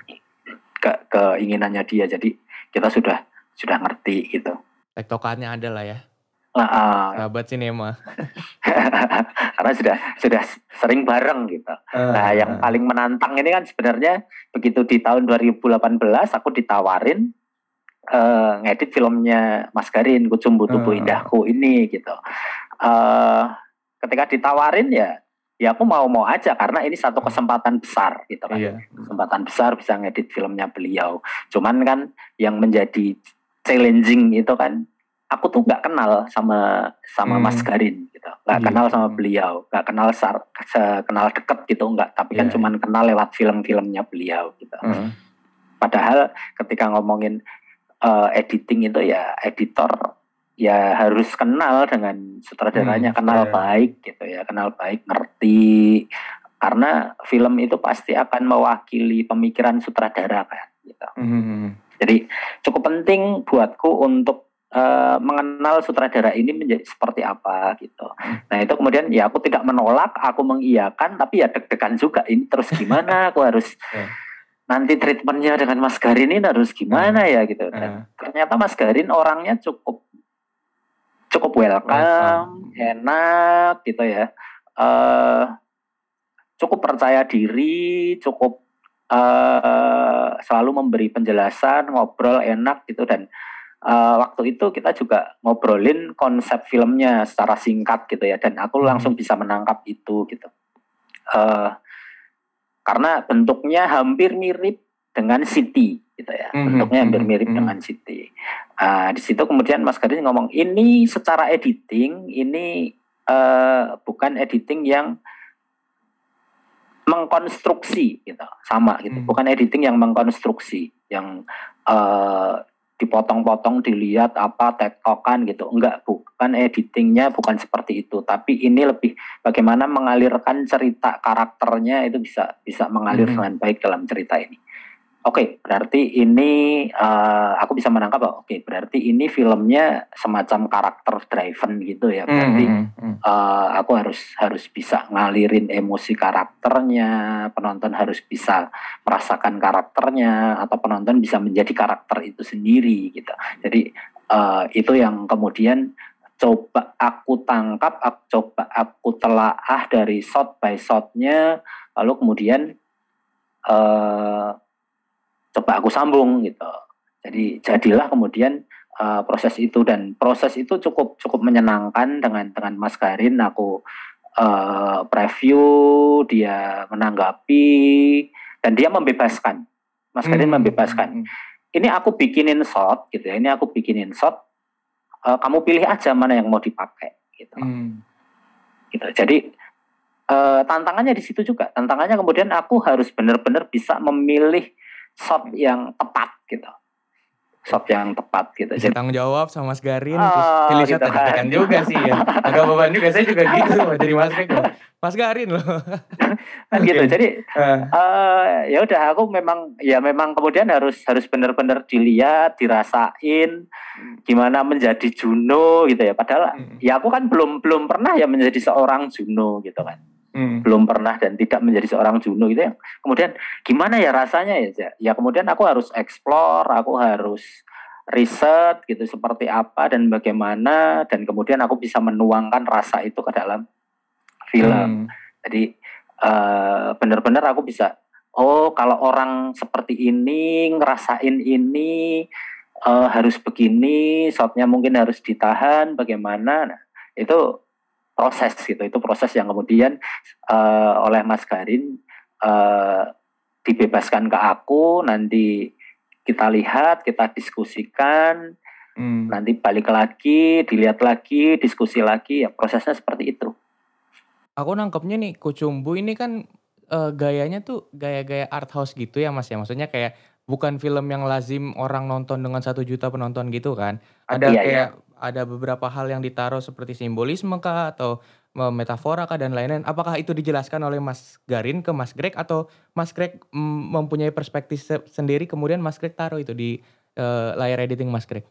ke keinginannya dia jadi kita sudah sudah ngerti gitu tektokannya ada lah ya Nah, Sahabat sinema. Karena sudah sudah sering bareng gitu. Uh, nah, yang paling menantang ini kan sebenarnya begitu di tahun 2018 aku ditawarin uh, ngedit filmnya Mas Garin Kucumbu Tubuh uh, Indahku ini gitu. uh, ketika ditawarin ya ya aku mau mau aja karena ini satu kesempatan besar gitu kan Iya. kesempatan besar bisa ngedit filmnya beliau cuman kan yang menjadi challenging itu kan aku tuh nggak kenal sama sama Hmm. Mas Garin gitu nggak Iya. kenal sama beliau nggak kenal sar, kenal deket gitu nggak tapi kan Iya. cuman kenal lewat film-filmnya beliau gitu Heeh. Padahal ketika ngomongin eh, editing itu ya editor ya harus kenal dengan sutradaranya, Hmm, kenal iya. baik gitu ya, kenal baik, ngerti. Karena film itu pasti akan mewakili pemikiran sutradara kan gitu. Hmm. Jadi cukup penting buatku untuk eh, mengenal sutradara ini menjadi seperti apa gitu. Nah itu kemudian ya aku tidak menolak, aku mengiyakan, tapi ya deg-degan juga ini terus gimana? Aku harus Ya. nanti treatmentnya dengan Mas Garin ini harus gimana ya gitu. Dan Heeh. ternyata Mas Garin orangnya cukup cukup welcome, Welcome. enak gitu ya. eh cukup percaya diri, cukup eh selalu memberi penjelasan, ngobrol enak gitu dan eh, waktu itu kita juga ngobrolin konsep filmnya secara singkat gitu ya dan aku langsung bisa menangkap itu gitu. eh karena bentuknya hampir mirip dengan City gitu ya. Mhm, Bentuknya hampir mhm, mirip dengan City. Ah, di situ kemudian Mas Garin ngomong ini secara editing ini eh, bukan editing yang mengkonstruksi gitu sama gitu Hmm. bukan editing yang mengkonstruksi yang eh, dipotong-potong dilihat apa tektokan gitu. Enggak bukan editingnya bukan seperti itu. Tapi ini lebih bagaimana mengalirkan cerita karakternya itu bisa bisa mengalir Mhm. dengan baik dalam cerita ini Oke, berarti ini eh, aku bisa menangkap bahwa oke, berarti ini filmnya semacam karakter driven gitu ya. Berarti Hmm, hmm, eh, aku harus harus bisa ngalirin emosi karakternya, penonton harus bisa merasakan karakternya atau penonton bisa menjadi karakter itu sendiri gitu. Jadi eh, itu yang kemudian coba aku tangkap, aku coba aku telaah dari shot by shotnya, lalu kemudian eh coba aku sambung gitu. Jadi jadilah kemudian uh, proses itu. Dan proses itu cukup cukup menyenangkan dengan dengan Mas Garin aku uh, preview dia menanggapi dan dia membebaskan. Mas Hmm, membebaskan. Hmm, ini aku bikinin shot gitu ya. Ini aku bikinin shot. Uh, kamu pilih aja mana yang mau dipakai gitu. Hmm. gitu. Jadi eh, tantangannya di situ juga. Tantangannya kemudian aku harus benar-benar bisa memilih shot yang tepat gitu. Shot yang tepat gitu. Bisa tanggung jawab sama Mas Garin Oh, terus pilih shot gitu kan. deg-degan juga sih ya. Agak beban juga saya juga gitu loh jadi Mas Greg loh Mas Garin loh. Kan gitu. Oke. jadi Eh, eh ya udah aku memang ya memang kemudian harus harus benar-benar dilihat dirasain gimana menjadi Juno gitu ya. Padahal hmm, ya aku kan belum belum pernah ya menjadi seorang Juno gitu kan hmm. belum pernah dan tidak menjadi seorang Juno gitu ya. Kemudian gimana ya rasanya ya? Ya kemudian aku harus explore, aku harus riset gitu seperti apa dan bagaimana dan kemudian aku bisa menuangkan rasa itu ke dalam film. Hmm. Jadi eh, benar-benar aku bisa oh kalau orang seperti ini ngerasain ini eh, harus begini, shotnya mungkin harus ditahan bagaimana. Nah, itu proses gitu. Itu proses yang kemudian eh, oleh Mas Garin eh, dibebaskan ke aku nanti kita lihat, kita diskusikan, Hmm. nanti balik lagi, dilihat lagi, diskusi lagi, ya prosesnya seperti itu. Aku nangkepnya nih Kucumbu ini kan eh, gayanya tuh gaya-gaya art house gitu ya Mas ya. Maksudnya kayak bukan film yang lazim orang nonton dengan satu juta penonton gitu kan. Ada Iya, kayak ada beberapa hal yang ditaruh seperti simbolisme kah atau metafora kah dan lain-lain. Apakah itu dijelaskan oleh Mas Garin ke Mas Greg atau Mas Greg mm, mempunyai perspektif se- sendiri kemudian Mas Greg taruh itu di eh, layar editing Mas Greg?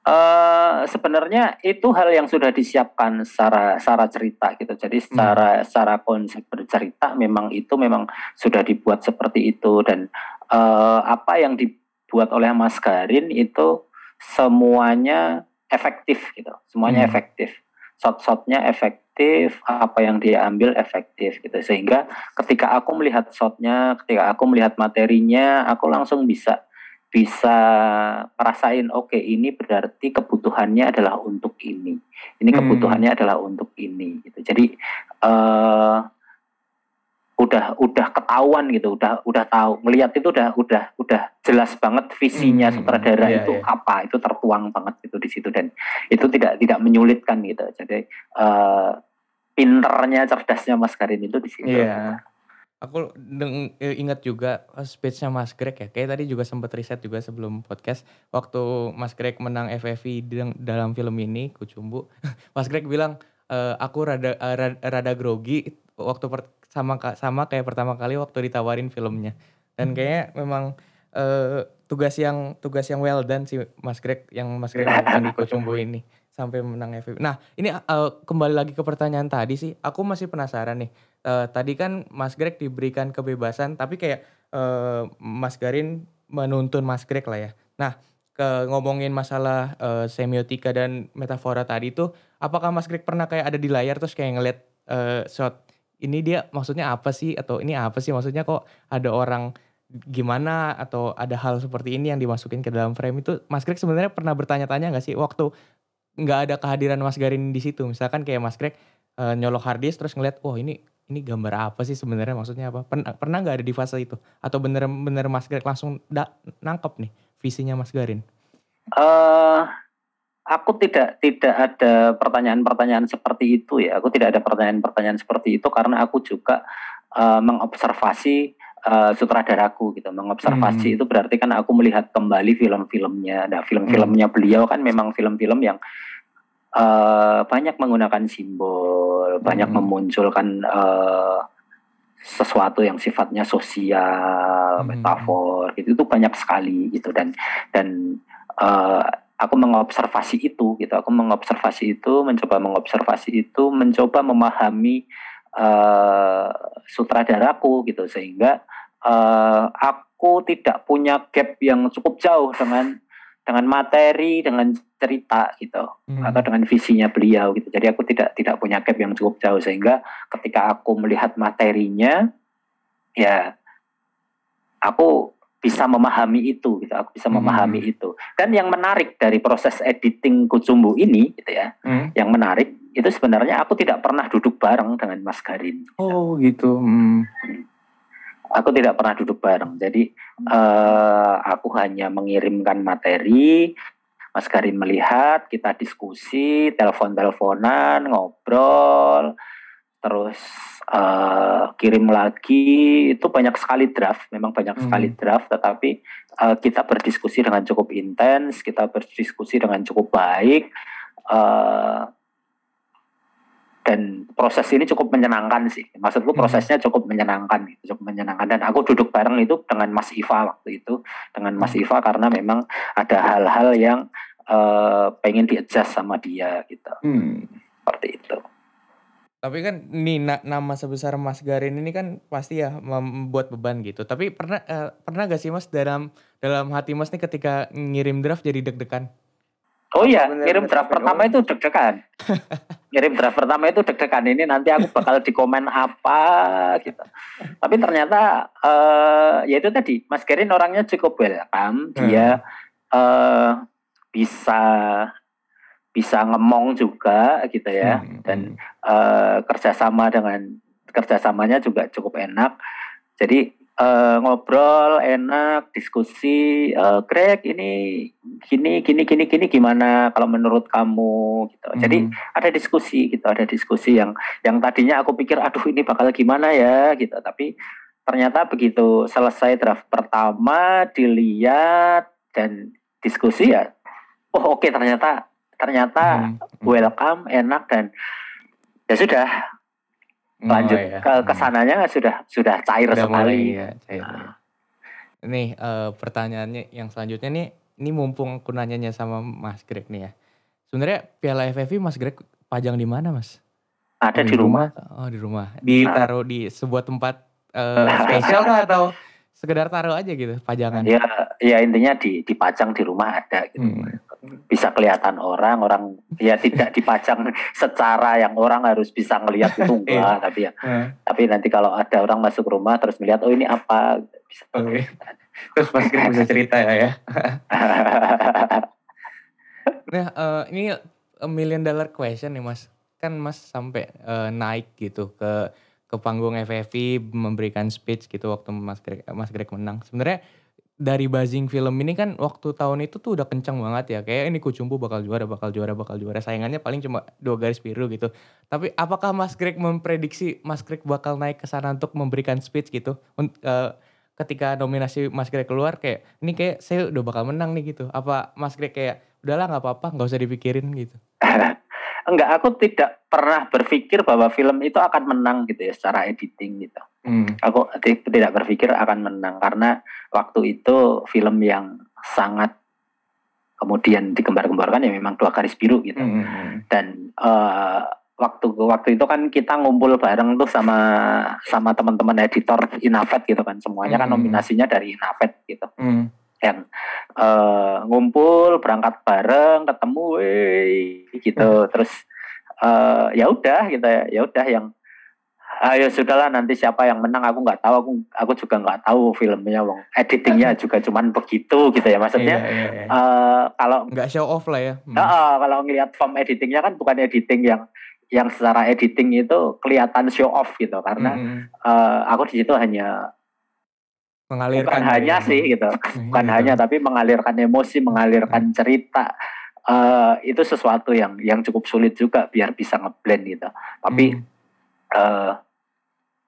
eh sebenarnya itu hal yang sudah disiapkan secara secara cerita gitu. Jadi secara secara konsep bercerita memang itu memang sudah dibuat seperti itu dan eh, apa yang dibuat oleh Mas Garin itu semuanya efektif gitu. Semuanya Hmm. efektif. Shot-shotnya efektif, apa yang dia ambil efektif gitu. Sehingga ketika aku melihat shotnya, ketika aku melihat materinya, aku langsung bisa bisa ngerasain oke ini berarti kebutuhannya adalah untuk ini ini Hmm. kebutuhannya adalah untuk ini gitu jadi eh udah udah ketahuan gitu udah udah tahu ngelihat itu udah udah udah jelas banget visinya Hmm, sutradara iya, itu iya. apa itu tertuang banget gitu di situ dan itu tidak tidak menyulitkan gitu jadi eh pinternya cerdasnya Mas Karin itu di situ Iya. Aku deng- eh, ingat juga eh, speech-nya Mas Greg ya. Kayak tadi juga sempat riset juga sebelum podcast. Waktu Mas Greg menang FFV di- dalam film ini, Kucumbu. Mas Greg bilang, "Eh, aku rada, rada, rada grogi waktu per- sama sama kayak pertama kali waktu ditawarin filmnya. Dan kayaknya memang eh, tugas yang tugas yang well done sih Mas Greg yang Mas Greg lakukan di Kucumbu ini sampai menang FFV. Nah, ini eh, kembali lagi ke pertanyaan tadi sih. Aku masih penasaran nih eh, tadi kan Mas Greg diberikan kebebasan, tapi kayak eh, Mas Garin menuntun Mas Greg lah ya. Nah, ke ngomongin masalah eh, semiotika dan metafora tadi itu, apakah Mas Greg pernah kayak ada di layar terus kayak ngeliat eh, shot ini dia maksudnya apa sih? Atau ini apa sih? Maksudnya kok ada orang gimana? Atau ada hal seperti ini yang dimasukin ke dalam frame itu? Mas Greg sebenarnya pernah bertanya-tanya nggak sih waktu nggak ada kehadiran Mas Garin di situ? Misalkan kayak Mas Greg eh, nyolok harddisk terus ngeliat wah ini ini gambar apa sih sebenarnya? Maksudnya apa? Pernah pernah nggak ada di fase itu? Atau bener-bener Mas Greg langsung da- nangkep nih visinya Mas Garin. Eh aku tidak tidak ada pertanyaan-pertanyaan seperti itu ya. Aku tidak ada pertanyaan-pertanyaan seperti itu karena aku juga eh, mengobservasi eh, sutradaraku gitu. Mengobservasi Hmm. itu berarti kan aku melihat kembali film-filmnya. Nah, film-filmnya beliau kan memang film-film yang eh, banyak menggunakan simbol, banyak Hmm. memunculkan eh, sesuatu yang sifatnya sosial, Hmm. metafor gitu itu banyak sekali gitu dan dan aku mengobservasi itu gitu. Aku mengobservasi itu mencoba mengobservasi itu mencoba memahami eh, sutradaraku gitu. Sehingga eh, aku tidak punya gap yang cukup jauh dengan dengan materi dengan cerita gitu. Hmm. atau dengan visinya beliau gitu. Jadi aku tidak tidak punya gap yang cukup jauh. Sehingga ketika aku melihat materinya ya aku bisa memahami itu gitu aku bisa Hmm. memahami itu dan yang menarik dari proses editing Kucumbu ini gitu ya Hmm. yang menarik itu sebenarnya aku tidak pernah duduk bareng dengan Mas Garin oh gitu Hmm. aku tidak pernah duduk bareng jadi eh, aku hanya mengirimkan materi Mas Garin melihat kita diskusi telepon-teleponan ngobrol terus eh, kirim lagi itu banyak sekali draft memang banyak Hmm. sekali draft tetapi eh, kita berdiskusi dengan cukup intens kita berdiskusi dengan cukup baik eh, dan proses ini cukup menyenangkan sih maksudku Hmm. prosesnya cukup menyenangkan gitu, cukup menyenangkan dan aku duduk bareng itu dengan Mas Iva waktu itu dengan Mas Hmm. Iva karena memang ada hal-hal yang eh, pengen di-adjust sama dia gitu Hmm. seperti itu Tapi kan nih na- nama sebesar Mas Garin ini kan pasti ya membuat beban gitu. Tapi pernah eh, pernah gak sih Mas dalam dalam hati Mas nih ketika ngirim draft jadi deg-degan? Oh iya, Bener-bener ngirim draft pertama itu deg-degan. ngirim draft pertama itu deg-degan ini nanti aku bakal di komen apa gitu. Tapi ternyata eh ya itu tadi, Mas Gerin orangnya cukup welcome, dia eh bisa bisa ngemong juga gitu ya Hmm, dan eh, kerjasama dengan kerjasamanya juga cukup enak. Jadi eh, ngobrol enak, diskusi. eh Greg ini gini gini gini gini gimana kalau menurut kamu gitu. Jadi Hmm. ada diskusi gitu, ada diskusi yang yang tadinya aku pikir aduh ini bakal gimana ya gitu, tapi ternyata begitu selesai draft pertama dilihat dan diskusi ya, oh oke ternyata ternyata Hmm. welcome enak dan ya sudah Oh, lanjut iya. ke ke sananya sudah sudah cair Udah sekali. mulai ya, cair. Nah. Nih eh, pertanyaannya yang selanjutnya nih, ini mumpung aku nanyanya sama Mas Greg nih ya. Sebenarnya Piala FFV Mas Greg pajang di mana Mas? Ada di rumah. Oh di rumah. Ditaruh di sebuah tempat eh, spesial kah atau sekedar taruh aja gitu pajangan? Ya ya intinya di dipajang di rumah ada gitu. Hmm. Bisa kelihatan orang orang ya tidak dipajang secara yang orang harus bisa ngelihat itu enggak tapi ya Eh, tapi nanti kalau ada orang masuk rumah terus melihat oh ini apa bisa Oke. Terus Mas bisa cerita ya ya. Nah, eh, ini a million dollar question nih Mas. Kan Mas sampai eh, naik gitu ke ke panggung FFI memberikan speech gitu waktu Mas Greg Mas Greg menang. Sebenarnya dari buzzing film ini kan waktu tahun itu tuh udah kencang banget ya. Kayak ini Kucumbu bakal juara, bakal juara, bakal juara. Saingannya paling cuma dua garis biru gitu. Tapi apakah Mas Greg memprediksi Mas Greg bakal naik ke sana untuk memberikan speech gitu? Eh, ketika nominasi Mas Greg keluar kayak ini kayak saya udah bakal menang nih gitu. Apa Mas Greg kayak udahlah nggak apa-apa, nggak usah dipikirin gitu. Enggak, aku tidak pernah berpikir bahwa film itu akan menang gitu ya secara editing gitu. Aku ti- tidak berpikir akan menang karena waktu itu film yang sangat kemudian digembar-gemborkan ya memang dua garis biru gitu. Dan eh, waktu waktu itu kan kita ngumpul bareng tuh sama sama teman-teman editor Inafet gitu kan. Semuanya kan Hmm. nominasinya dari Inafet gitu. yang eh, ngumpul berangkat bareng ketemu wey, gitu terus eh, ya udah gitu ya ya udah yang ayo sudahlah nanti siapa yang menang aku nggak tahu aku aku juga nggak tahu filmnya wong editingnya juga cuman begitu gitu ya maksudnya Iya, iya, iya. eh, kalau nggak show off lah ya. Hmm. Heeh, kalau ngelihat form editingnya kan bukan editing yang yang secara editing itu kelihatan show off gitu karena Mm-mm. eh, aku di situ hanya mengalirkan bukan hanya ya. sih gitu bukan Gitu. hanya tapi mengalirkan emosi mengalirkan cerita eh itu sesuatu yang yang cukup sulit juga biar bisa ngeblend gitu tapi Hmm. eh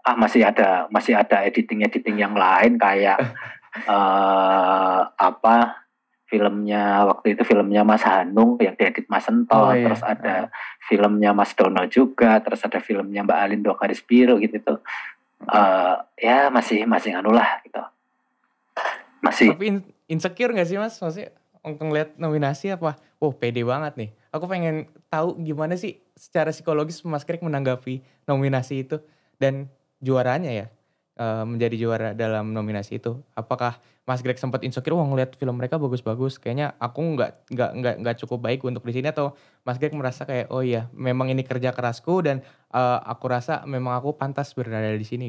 ah masih ada masih ada editing editing yang lain kayak eh apa filmnya waktu itu filmnya Mas Hanung yang diedit Mas Sento Oh, iya. terus ada filmnya Mas Dono juga terus ada filmnya Mbak Alin Dua Garis Biru gitu tuh eh ya masih masih anu lah gitu masih Tapi in- insecure gak sih mas? Untuk ngeliat nominasi apa? Wow pede banget nih. Aku pengen tahu gimana sih secara psikologis Mas Greg menanggapi nominasi itu. Dan juaranya ya. eh, menjadi juara dalam nominasi itu. Apakah Mas Greg sempat insecure? Wah ngeliat film mereka bagus-bagus. Kayaknya aku nggak nggak nggak nggak cukup baik untuk di sini atau Mas Greg merasa kayak oh iya memang ini kerja kerasku dan eh, aku rasa memang aku pantas berada di sini.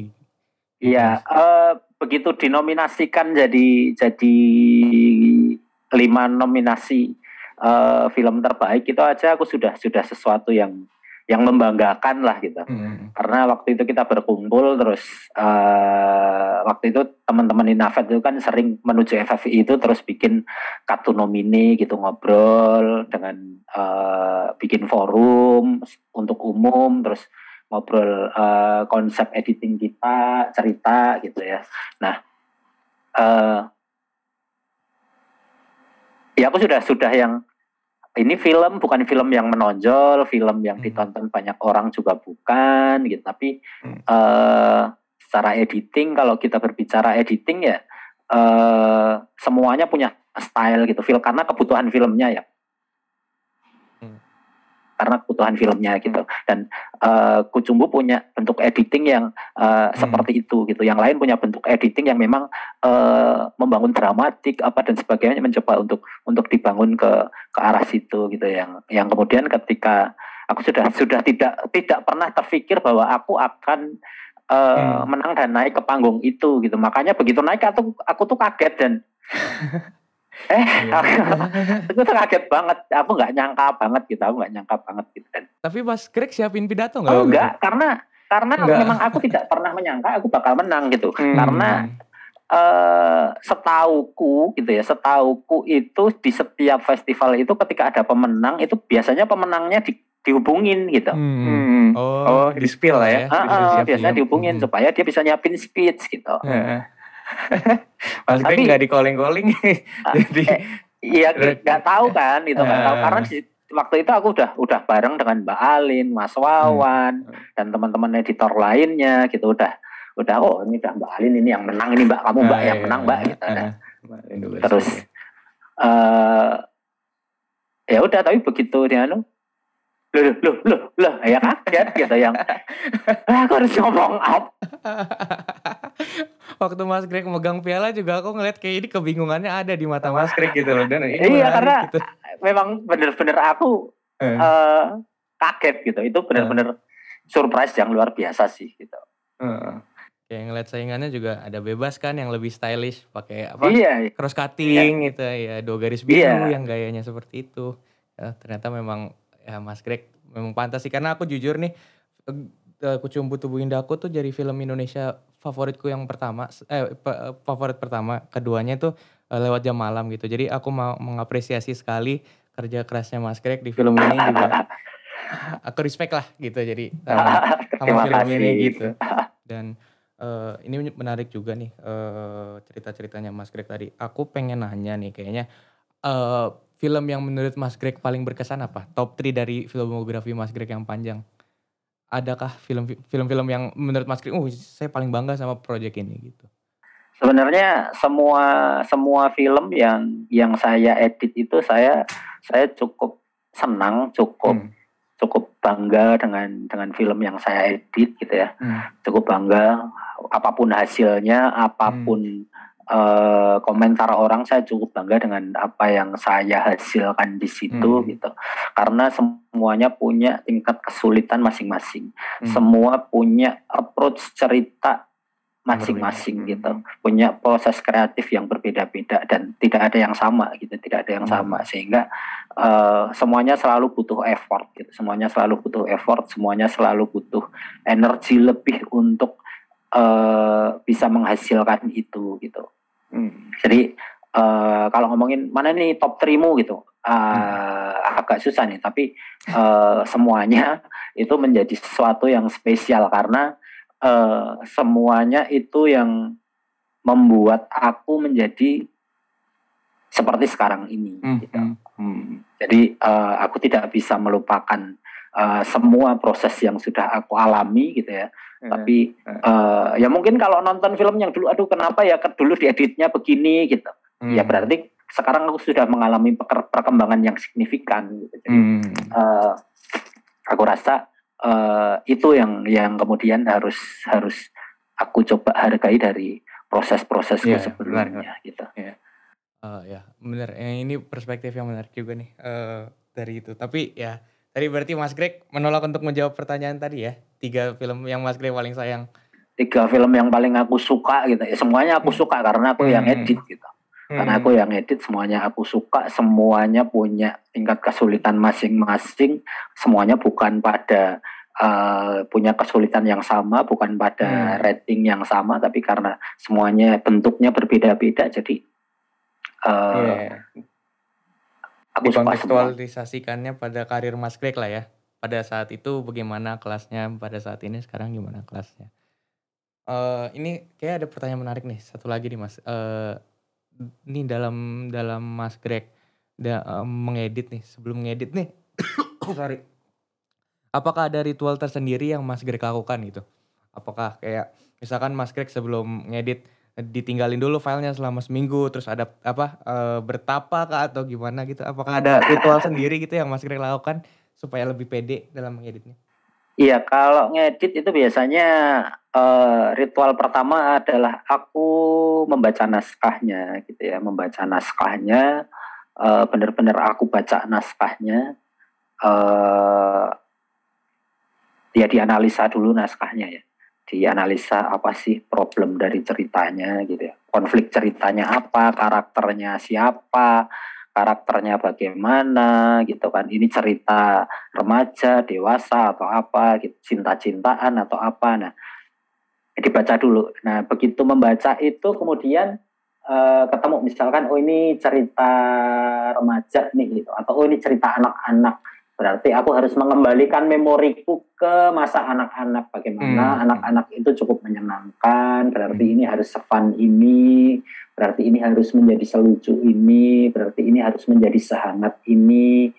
Iya, eh, begitu dinominasikan jadi jadi lima nominasi eh, film terbaik itu aja aku sudah sudah sesuatu yang yang membanggakan lah gitu. Karena waktu itu kita berkumpul terus eh, waktu itu teman-teman Inafet itu kan sering menuju FFI itu terus bikin kartu nomine gitu ngobrol dengan eh, bikin forum untuk umum terus ngobrol eh, konsep editing kita cerita gitu ya. Nah, eh ya aku sudah sudah yang ini film bukan film yang menonjol, film yang Hmm. ditonton banyak orang juga bukan gitu. Tapi Hmm. eh secara editing kalau kita berbicara editing ya eh semuanya punya style gitu. Film karena kebutuhan filmnya ya. Hmm. Karena kebutuhan filmnya gitu. Dan eh Kucumbu punya bentuk editing yang eh, seperti itu gitu. Yang lain punya bentuk editing yang memang eh membangun dramatik apa dan sebagainya mencoba untuk untuk dibangun ke ke arah situ gitu yang yang kemudian ketika aku sudah sudah tidak tidak pernah terfikir bahwa aku akan eh, Hmm. menang dan naik ke panggung itu gitu makanya begitu naik aku aku tuh kaget dan eh Iya. aku tuh kaget banget aku nggak nyangka banget gitu aku nggak nyangka banget gitu dan Tapi Mas Greg siapin pidato nggak? oh, enggak karena karena Enggak. memang aku tidak pernah menyangka aku bakal menang gitu Hmm. karena eh setauku gitu ya setauku itu di setiap festival itu ketika ada pemenang itu biasanya pemenangnya di, dihubungin gitu Hmm. Oh, Oh, di spill lah ya. Ah, ah, Disiap-siap. biasanya dihubungin Hmm. supaya dia bisa nyiapin speech gitu Heeh. Tapi- nggak di calling calling Ah, jadi eh, iya nggak tahu kan gitu nggak tahu Eh. karena di- waktu itu aku udah udah bareng dengan Mbak Alin Mas Wawan Hmm. dan teman-teman editor lainnya gitu udah udah oh ini udah Mbak Alin ini yang menang ini Mbak kamu Mbak Ah, yang iya, menang Mbak iya. gitu Nah, Heeh. Dulu Terus, eh ya udah tapi begitu dia anu loh loh loh loh ya kaget gitu yang ah, aku harus ngomong apa Waktu Mas Greg megang piala juga aku ngeliat kayak ini kebingungannya ada di mata Mas Greg gitu loh dan ini Iya, menarik karena- gitu. memang bener-bener aku Eh. eh, kaget gitu itu bener-bener surprise yang luar biasa sih gitu Heeh. Kayak ngeliat saingannya juga ada bebas kan yang lebih stylish pakai apa? Iya, Cross cutting gitu ya, dua garis biru Iya. yang gayanya seperti itu. Ya, ternyata memang ya Mas Greg memang pantas sih karena aku jujur nih eh, eh, Kucumbu Tubuh Indahku tuh jadi film Indonesia favoritku yang pertama eh pe- favorit pertama, keduanya tuh eh, lewat jam malam gitu. Jadi aku mau mengapresiasi sekali kerja kerasnya Mas Greg di film ini juga. Aku respect lah gitu jadi sama, sama film ini gitu. Dan eh, ini menarik juga nih eh, cerita-ceritanya Mas Greg tadi. Aku pengen nanya nih kayaknya eh, film yang menurut Mas Greg paling berkesan apa? Top 3 dari filmografi Mas Greg yang panjang. Adakah film film-film yang menurut Mas Greg, oh saya paling bangga sama proyek ini gitu. Sebenarnya semua semua film yang yang saya edit itu saya saya cukup senang, cukup Hmm. cukup bangga dengan dengan film yang saya edit gitu ya. Hmm. Cukup bangga apa pun hasilnya, apa pun eh, komentar orang saya cukup bangga dengan apa yang saya hasilkan di situ Hmm. gitu. Karena semuanya punya tingkat kesulitan masing-masing. Hmm. Semua punya approach cerita masing-masing gitu. Punya proses kreatif yang berbeda-beda dan tidak ada yang sama gitu, tidak ada yang Hmm. sama sehingga eh, semuanya selalu butuh effort gitu. Semuanya selalu butuh effort, semuanya selalu butuh energi lebih untuk eh, bisa menghasilkan itu gitu. Hmm. Jadi eh, kalau ngomongin mana nih top 3-mu gitu, Hmm. agak susah nih. Tapi eh, semuanya itu menjadi sesuatu yang spesial karena eh, semuanya itu yang membuat aku menjadi seperti sekarang ini. Hmm. Gitu. Hmm. Hmm. Jadi eh, aku tidak bisa melupakan eh, semua proses yang sudah aku alami gitu ya. Tapi eh, ya mungkin kalau nonton film yang dulu, aduh kenapa ya ke- dulu dieditnya begini gitu. Hmm. Ya berarti sekarang aku sudah mengalami perkembangan yang signifikan gitu. Jadi Hmm. eh, aku rasa eh, itu yang yang kemudian harus harus aku coba hargai dari proses-prosesku Iya, sebelumnya gitu. Eh, ya bener Eh, ini perspektif yang menarik juga nih eh, dari itu tapi ya tadi berarti Mas Greg menolak untuk menjawab pertanyaan tadi ya tiga film yang Mas Greg paling sayang Tiga film yang paling aku suka gitu. Ya, semuanya aku suka karena aku yang Hmm. edit gitu. Karena Hmm. aku yang edit semuanya aku suka, semuanya punya tingkat kesulitan masing-masing, semuanya bukan pada eh, punya kesulitan yang sama, bukan pada Hmm. rating yang sama, tapi karena semuanya bentuknya berbeda-beda, jadi eh, Iya, aku dikontekstualisasikannya pada karir Mas Greg lah ya. Pada saat itu bagaimana kelasnya pada saat ini sekarang gimana kelasnya? Eh ini kayak ada pertanyaan menarik nih satu lagi nih Mas. Eh ini dalam dalam Mas Greg da- eh, mengedit nih sebelum ngedit nih sorry. Apakah ada ritual tersendiri yang Mas Greg lakukan gitu? Apakah kayak misalkan Mas Greg sebelum ngedit ditinggalin dulu filenya selama seminggu terus ada apa eh, bertapa kah atau gimana gitu? Apakah ada ritual sendiri gitu yang Mas Greg lakukan supaya lebih pede dalam mengeditnya? Iya, kalau ngedit itu biasanya eh, ritual pertama adalah aku membaca naskahnya gitu ya, membaca naskahnya, eh, benar-benar aku baca naskahnya, eh ya dianalisa dulu naskahnya ya, dianalisa apa sih problem dari ceritanya gitu ya, konflik ceritanya apa, karakternya siapa, karakternya bagaimana gitu kan, ini cerita remaja, dewasa atau apa gitu, cinta-cintaan atau apa. Nah, dibaca dulu. Nah, begitu membaca itu kemudian eh, ketemu misalkan oh ini cerita remaja nih gitu atau oh ini cerita anak-anak. Berarti aku harus mengembalikan memoriku ke masa anak-anak. Bagaimana Hmm. anak-anak itu cukup menyenangkan, berarti ini harus sefun ini, berarti ini harus menjadi selucu ini, berarti ini harus menjadi sehangat ini.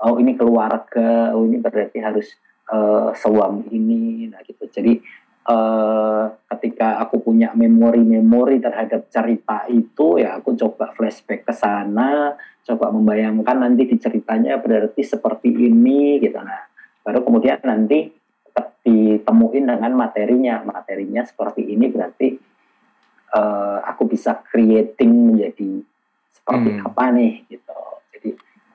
Oh ini keluarga, oh ini berarti harus eh, sewam ini, nah gitu. Jadi eh, ketika aku punya memori-memori terhadap cerita itu, ya aku coba flashback ke sana, coba membayangkan nanti di ceritanya berarti seperti ini gitu. Nah, baru kemudian nanti ditemuin dengan materinya, materinya seperti ini berarti eh, aku bisa creating menjadi seperti Hmm. apa nih gitu. Jadi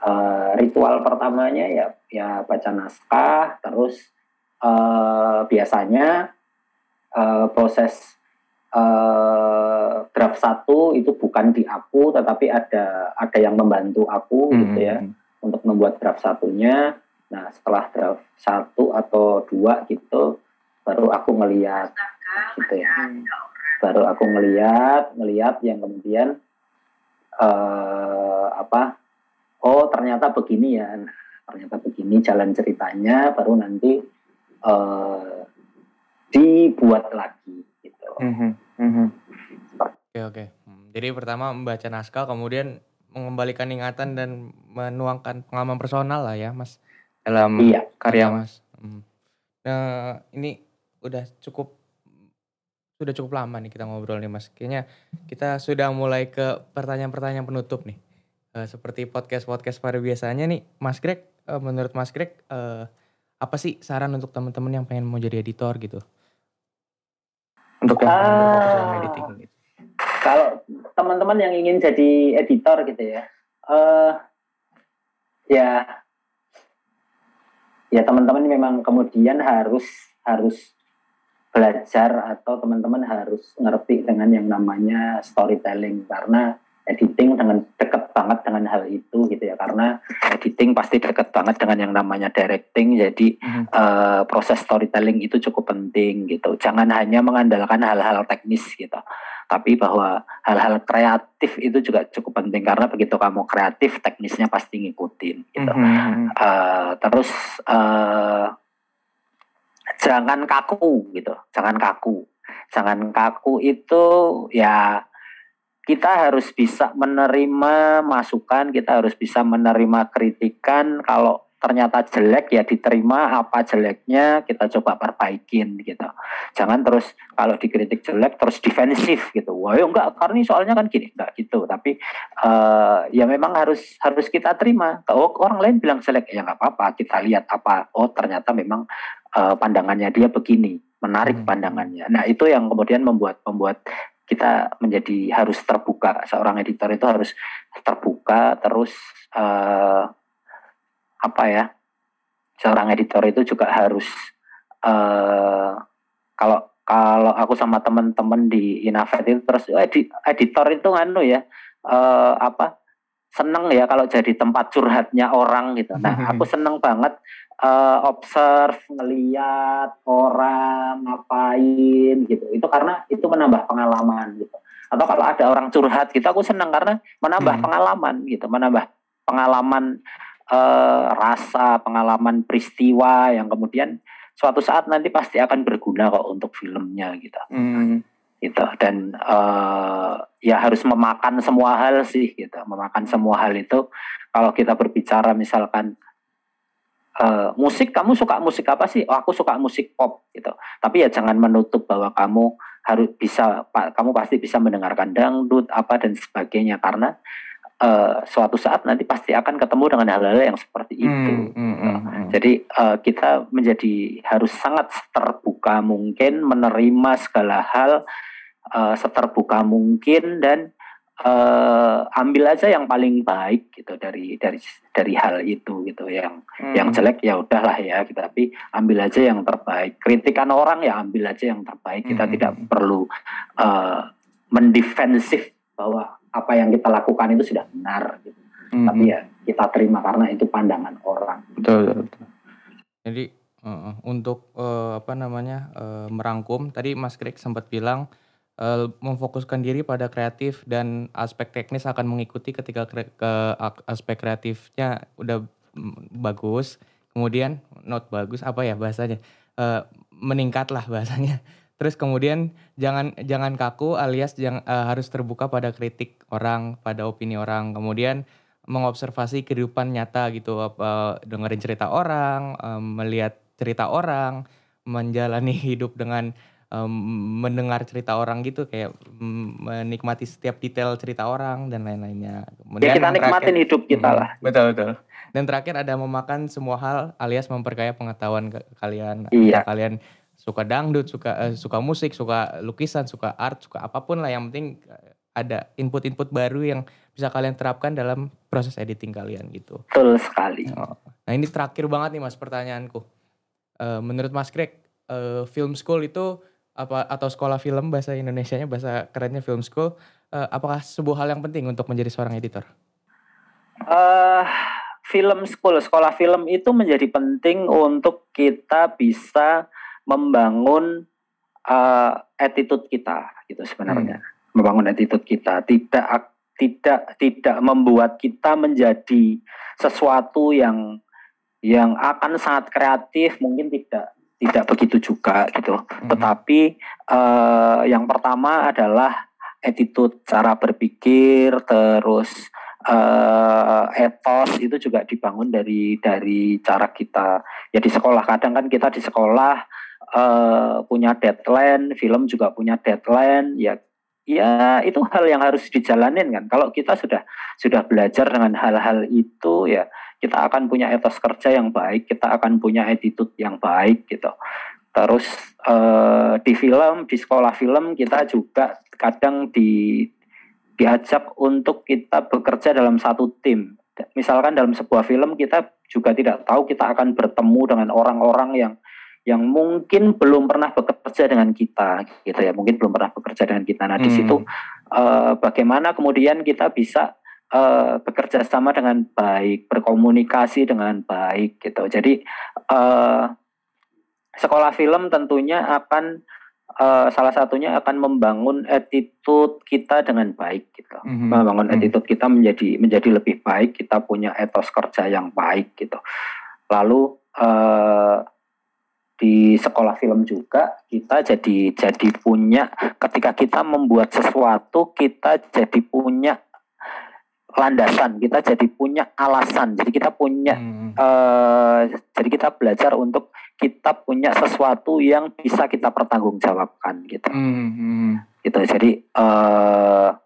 eh, ritual pertamanya ya ya baca naskah terus eh, biasanya uh, proses uh, draft satu itu bukan di aku tetapi ada ada yang membantu aku Hmm, gitu ya untuk membuat draft satunya. Nah setelah draft satu atau dua gitu baru aku ngeliat gitu ya. baru aku ngeliat ngeliat yang kemudian eh apa oh ternyata begini ya. Nah, ternyata begini jalan ceritanya baru nanti eh dibuat lagi gitu Mhm, mhm. Oke oke. Hmm, Jadi pertama membaca naskah, kemudian mengembalikan ingatan dan menuangkan pengalaman personal lah ya, Mas, dalam iya karya Mas. Hmm. Nah, ini udah cukup sudah cukup lama nih kita ngobrol nih, Mas. Kayaknya kita sudah mulai ke pertanyaan-pertanyaan penutup nih. Eh, seperti podcast-podcast pada biasanya nih, Mas Greg, eh, menurut Mas Greg, eh, apa sih saran untuk teman-teman yang pengen mau jadi editor gitu? Untuk yang Ah. editing gitu. kalau teman-teman yang ingin jadi editor gitu ya eh ya ya teman-teman memang kemudian harus harus belajar atau teman-teman harus ngerti dengan yang namanya storytelling karena editing dengan deket banget dengan hal itu gitu ya karena editing pasti deket banget dengan yang namanya directing jadi Mhm. eh, proses storytelling itu cukup penting gitu. Jangan hanya mengandalkan hal-hal teknis gitu, tapi bahwa hal-hal kreatif itu juga cukup penting karena begitu kamu kreatif teknisnya pasti ngikutin gitu. Mhm. Eh, terus eh, jangan kaku gitu, jangan kaku, jangan kaku itu ya kita harus bisa menerima masukan, kita harus bisa menerima kritikan. Kalau ternyata jelek ya diterima apa jeleknya kita coba perbaikin gitu. Jangan terus kalau dikritik jelek terus defensif gitu. Wah, ya enggak karena ini soalnya kan gini, enggak gitu. Tapi eh, ya memang harus harus kita terima. Kalau orang lain bilang jelek ya nggak apa-apa. Kita lihat apa. Oh ternyata memang eh, pandangannya dia begini, menarik Hmm. pandangannya. Nah itu yang kemudian membuat membuat kita menjadi harus terbuka seorang editor itu harus terbuka terus eh, apa ya seorang editor itu juga harus eh, kalau kalau aku sama teman-teman di Innovet itu terus edi- editor itu nganu ya eh, apa seneng ya kalau jadi tempat curhatnya orang gitu. Nah aku seneng banget eh, observe ngeliat orang ngapain gitu. Itu karena itu menambah pengalaman gitu. Atau kalau ada orang curhat gitu aku seneng karena menambah Hmm. pengalaman gitu, menambah pengalaman eh, rasa, pengalaman peristiwa yang kemudian suatu saat nanti pasti akan berguna kok untuk filmnya gitu Hmm. gitu dan eh, ya harus memakan semua hal sih gitu memakan semua hal itu kalau kita berbicara misalkan eh, musik kamu suka musik apa sih? Oh aku suka musik pop gitu. Tapi ya jangan menutup bahwa kamu harus bisa pa- kamu pasti bisa mendengarkan dangdut apa dan sebagainya. Karena eh, suatu saat nanti pasti akan ketemu dengan hal-hal yang seperti itu. Hmm, hmm, hmm, hmm. jadi eh, kita menjadi harus sangat terbuka mungkin menerima segala hal eh, seterbuka mungkin dan eh, ambil aja yang paling baik gitu dari dari dari hal itu gitu yang Hmm. yang jelek ya udahlah ya gitu. tapi ambil aja yang terbaik kritikan orang ya ambil aja yang terbaik kita Hmm. tidak perlu eh, mendefensif bahwa apa yang kita lakukan itu sudah benar gitu. Hmm, tapi ya kita terima karena itu pandangan orang Betul, betul, betul. Jadi eh, untuk eh, apa namanya eh, merangkum tadi Mas Greg sempat bilang eh, memfokuskan diri pada kreatif dan aspek teknis akan mengikuti ketika kre- ke aspek kreatifnya udah mm, bagus, kemudian not bagus apa ya bahasanya Eh, meningkat lah bahasanya. Terus kemudian jangan jangan kaku alias jangan eh, harus terbuka pada kritik orang, pada opini orang. Kemudian mengobservasi kehidupan nyata gitu apa dengerin cerita orang melihat cerita orang menjalani hidup dengan mendengar cerita orang gitu kayak mm, menikmati setiap detail cerita orang dan lain-lainnya ya Kemudian kita yang terakhir- nikmatin hidup kita lah betul betul dan terakhir ada memakan semua hal alias memperkaya pengetahuan ke- kalian Iya. Kalian suka dangdut suka eh, suka musik suka lukisan suka art suka apa pun lah yang penting eh, ada input-input baru yang bisa kalian terapkan dalam proses editing kalian gitu. betul sekali Oh. Nah ini terakhir banget nih mas pertanyaanku. Eh, menurut Mas Greg, eh, film school itu apa atau sekolah film bahasa Indonesianya bahasa kerennya film school uh, apakah sebuah hal yang penting untuk menjadi seorang editor? Uh, film school sekolah film itu menjadi penting untuk kita bisa membangun uh, attitude kita gitu sebenarnya hmm. membangun attitude kita tidak tidak tidak membuat kita menjadi sesuatu yang yang akan sangat kreatif mungkin tidak tidak begitu juga gitu hmm. tetapi uh, yang pertama adalah attitude cara berpikir terus uh, etos itu juga dibangun dari dari cara kita ya di sekolah kadang kan kita di sekolah uh, punya deadline film juga punya deadline ya ya itu hal yang harus dijalanin kan. Kalau kita sudah sudah belajar dengan hal-hal itu ya kita akan punya etos kerja yang baik, kita akan punya attitude yang baik gitu. Terus eh, di film, di sekolah film kita juga kadang di diajak untuk kita bekerja dalam satu tim. Misalkan dalam sebuah film kita juga tidak tahu kita akan bertemu dengan orang-orang yang yang mungkin belum pernah bekerja dengan kita gitu ya. Mungkin belum pernah bekerja dengan kita. Nah hmm. di situ uh, bagaimana kemudian kita bisa uh, bekerja sama dengan baik berkomunikasi dengan baik gitu. Jadi uh, sekolah film tentunya akan uh, salah satunya akan membangun attitude kita dengan baik gitu. Hmm. Membangun hmm. attitude kita menjadi menjadi lebih baik kita punya etos kerja yang baik gitu. Lalu uh, di sekolah film juga kita jadi jadi punya ketika kita membuat sesuatu kita jadi punya landasan kita jadi punya alasan jadi kita punya hmm. uh, jadi kita belajar untuk kita punya sesuatu yang bisa kita pertanggungjawabkan gitu hmm. hmm. gitu jadi uh,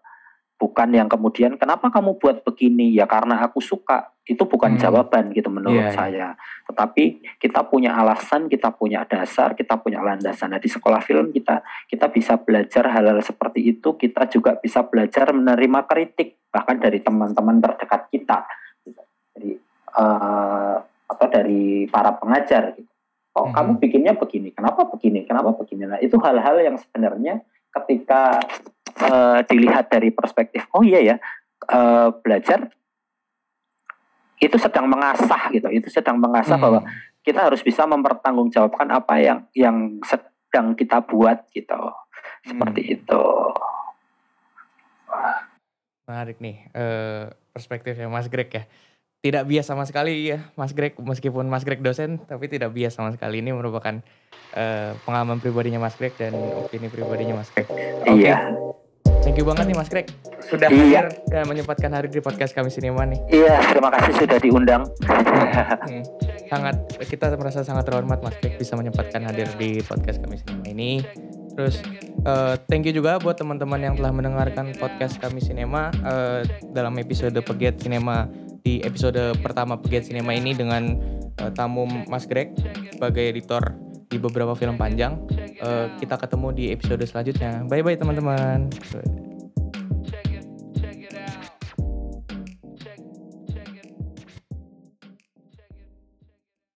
bukan yang kemudian kenapa kamu buat begini ya karena aku suka itu bukan hmm. jawaban gitu menurut yeah, iya. saya tetapi kita punya alasan kita punya dasar kita punya landasan nah di sekolah film kita kita bisa belajar hal-hal seperti itu kita juga bisa belajar menerima kritik bahkan dari teman-teman terdekat kita gitu. jadi uh, apa dari para pengajar gitu oh hmm. kamu bikinnya begini kenapa begini kenapa begini nah itu hal-hal yang sebenarnya ketika uh, dilihat dari perspektif oh iya ya uh, belajar itu sedang mengasah gitu itu sedang mengasah hmm. bahwa kita harus bisa mempertanggungjawabkan apa yang yang sedang kita buat gitu seperti hmm. itu menarik nih uh, perspektifnya Mas Greg ya tidak biasa sama sekali ya Mas Greg meskipun Mas Greg dosen tapi tidak biasa sama sekali ini merupakan uh, pengalaman pribadinya Mas Greg dan opini pribadinya Mas Greg. Okay. Iya. Thank you banget nih Mas Greg sudah iya. hadir dan menyempatkan hari di podcast kami Sinema nih. Iya, terima kasih sudah diundang. hmm, sangat kita merasa sangat terhormat Mas Greg bisa menyempatkan hadir di podcast kami Sinema ini. Terus uh, thank you juga buat teman-teman yang telah mendengarkan podcast kami Sinema uh, dalam episode Pegiat Sinema di episode pertama Pegiat Sinema ini dengan uh, tamu Mas Greg sebagai editor di beberapa film panjang. Uh, kita ketemu di episode selanjutnya. Bye bye teman-teman.